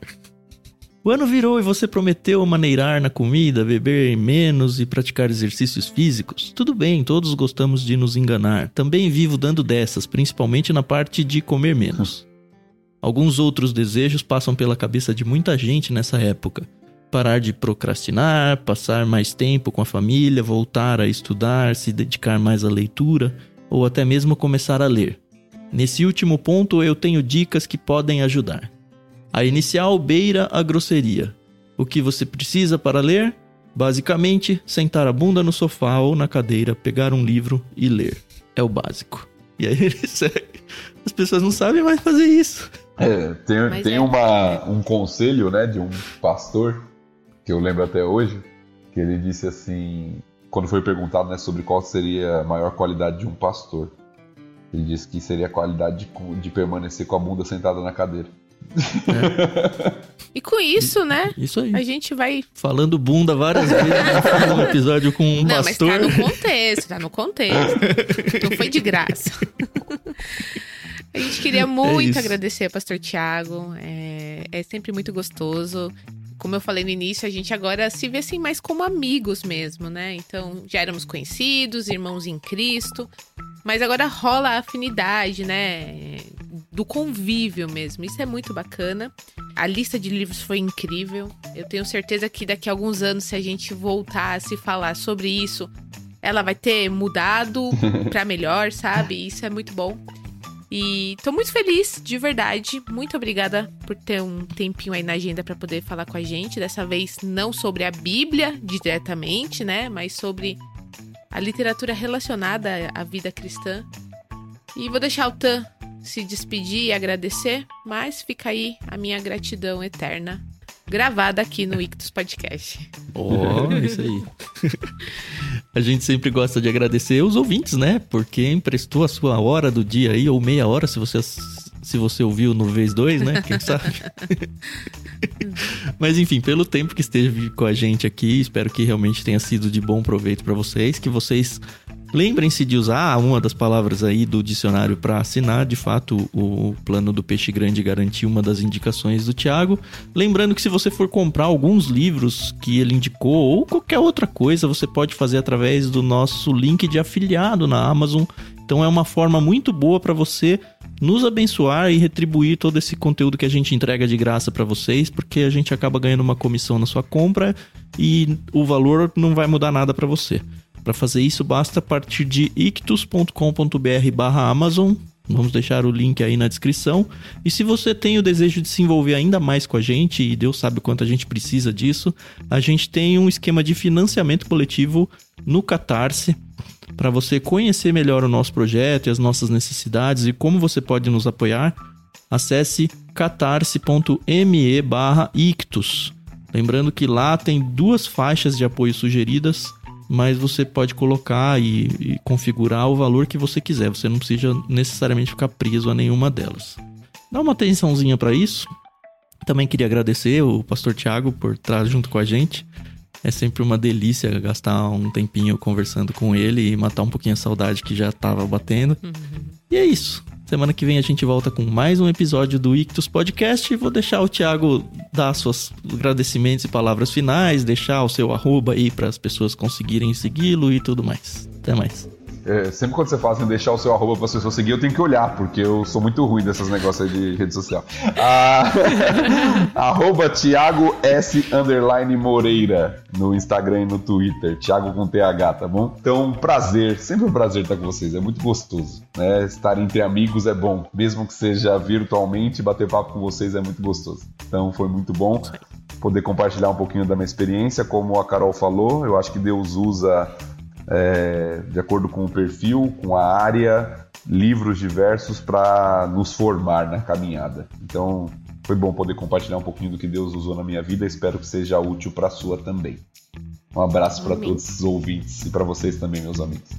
O ano virou e você prometeu maneirar na comida, beber menos e praticar exercícios físicos? Tudo bem, todos gostamos de nos enganar. Também vivo dando dessas, principalmente na parte de comer menos. Alguns outros desejos passam pela cabeça de muita gente nessa época parar de procrastinar, passar mais tempo com a família, voltar a estudar, se dedicar mais à leitura ou até mesmo começar a ler. Nesse último ponto, eu tenho dicas que podem ajudar. A inicial beira a grosseria. O que você precisa para ler? Basicamente, sentar a bunda no sofá ou na cadeira, pegar um livro e ler. É o básico. E aí ele segue. As pessoas não sabem mais fazer isso. É, tem tem é. uma, um conselho né, de um pastor que eu lembro até hoje, que ele disse assim, quando foi perguntado né, sobre qual seria a maior qualidade de um pastor, ele disse que seria a qualidade de, de permanecer com a bunda sentada na cadeira. É. E com isso, né? Isso aí. A gente vai. Falando bunda várias vezes no episódio com um Não, pastor. mas tá no contexto, tá no contexto. Não foi de graça. A gente queria é muito é agradecer ao pastor Tiago. É, é sempre muito gostoso como eu falei no início, a gente agora se vê assim mais como amigos mesmo, né? Então, já éramos conhecidos, irmãos em Cristo. Mas agora rola a afinidade, né? Do convívio mesmo. Isso é muito bacana. A lista de livros foi incrível. Eu tenho certeza que daqui a alguns anos, se a gente voltar a se falar sobre isso, ela vai ter mudado para melhor, sabe? Isso é muito bom. E tô muito feliz, de verdade. Muito obrigada por ter um tempinho aí na agenda para poder falar com a gente. Dessa vez não sobre a Bíblia diretamente, né, mas sobre a literatura relacionada à vida cristã. E vou deixar o Tan se despedir e agradecer, mas fica aí a minha gratidão eterna gravada aqui no Ictus Podcast. Oh, isso aí. a gente sempre gosta de agradecer os ouvintes, né? Porque emprestou a sua hora do dia aí, ou meia hora, se você, se você ouviu no vez dois, né? Quem sabe? Mas enfim, pelo tempo que esteve com a gente aqui, espero que realmente tenha sido de bom proveito para vocês, que vocês Lembrem-se de usar uma das palavras aí do dicionário para assinar. De fato, o plano do peixe grande garantiu uma das indicações do Tiago. Lembrando que se você for comprar alguns livros que ele indicou ou qualquer outra coisa, você pode fazer através do nosso link de afiliado na Amazon. Então é uma forma muito boa para você nos abençoar e retribuir todo esse conteúdo que a gente entrega de graça para vocês, porque a gente acaba ganhando uma comissão na sua compra e o valor não vai mudar nada para você. Para fazer isso, basta partir de ictus.com.br/amazon. Vamos deixar o link aí na descrição. E se você tem o desejo de se envolver ainda mais com a gente, e Deus sabe o quanto a gente precisa disso, a gente tem um esquema de financiamento coletivo no Catarse para você conhecer melhor o nosso projeto e as nossas necessidades e como você pode nos apoiar. Acesse catarse.me/ictus. Lembrando que lá tem duas faixas de apoio sugeridas mas você pode colocar e, e, configurar o valor que você quiser. Você não precisa necessariamente ficar preso a nenhuma delas. Dá uma atençãozinha para isso. Também queria agradecer o pastor Tiago por estar junto com a gente. É sempre uma delícia gastar um tempinho conversando com ele e matar um pouquinho a saudade que já estava batendo. Uhum. E é isso. Semana que vem a gente volta com mais um episódio do Ictus Podcast. Vou deixar o Thiago dar seus agradecimentos e palavras finais, deixar o seu arroba aí para as pessoas conseguirem segui-lo e tudo mais. Até mais. É, sempre quando você fala assim, deixar o seu arroba para as pessoas seguir, eu tenho que olhar, porque eu sou muito ruim desses negócios aí de rede social. Ah, arroba Thiago S. Moreira no Instagram e no Twitter. Thiago com TH, tá bom? Então, prazer, sempre um prazer estar com vocês, é muito gostoso. Né? Estar entre amigos é bom, mesmo que seja virtualmente, bater papo com vocês é muito gostoso. Então, foi muito bom poder compartilhar um pouquinho da minha experiência. Como a Carol falou, eu acho que Deus usa é, de acordo com o perfil, com a área, livros diversos para nos formar na caminhada. Então, foi bom poder compartilhar um pouquinho do que Deus usou na minha vida. Espero que seja útil para a sua também. Um abraço para todos os ouvintes e para vocês também, meus amigos.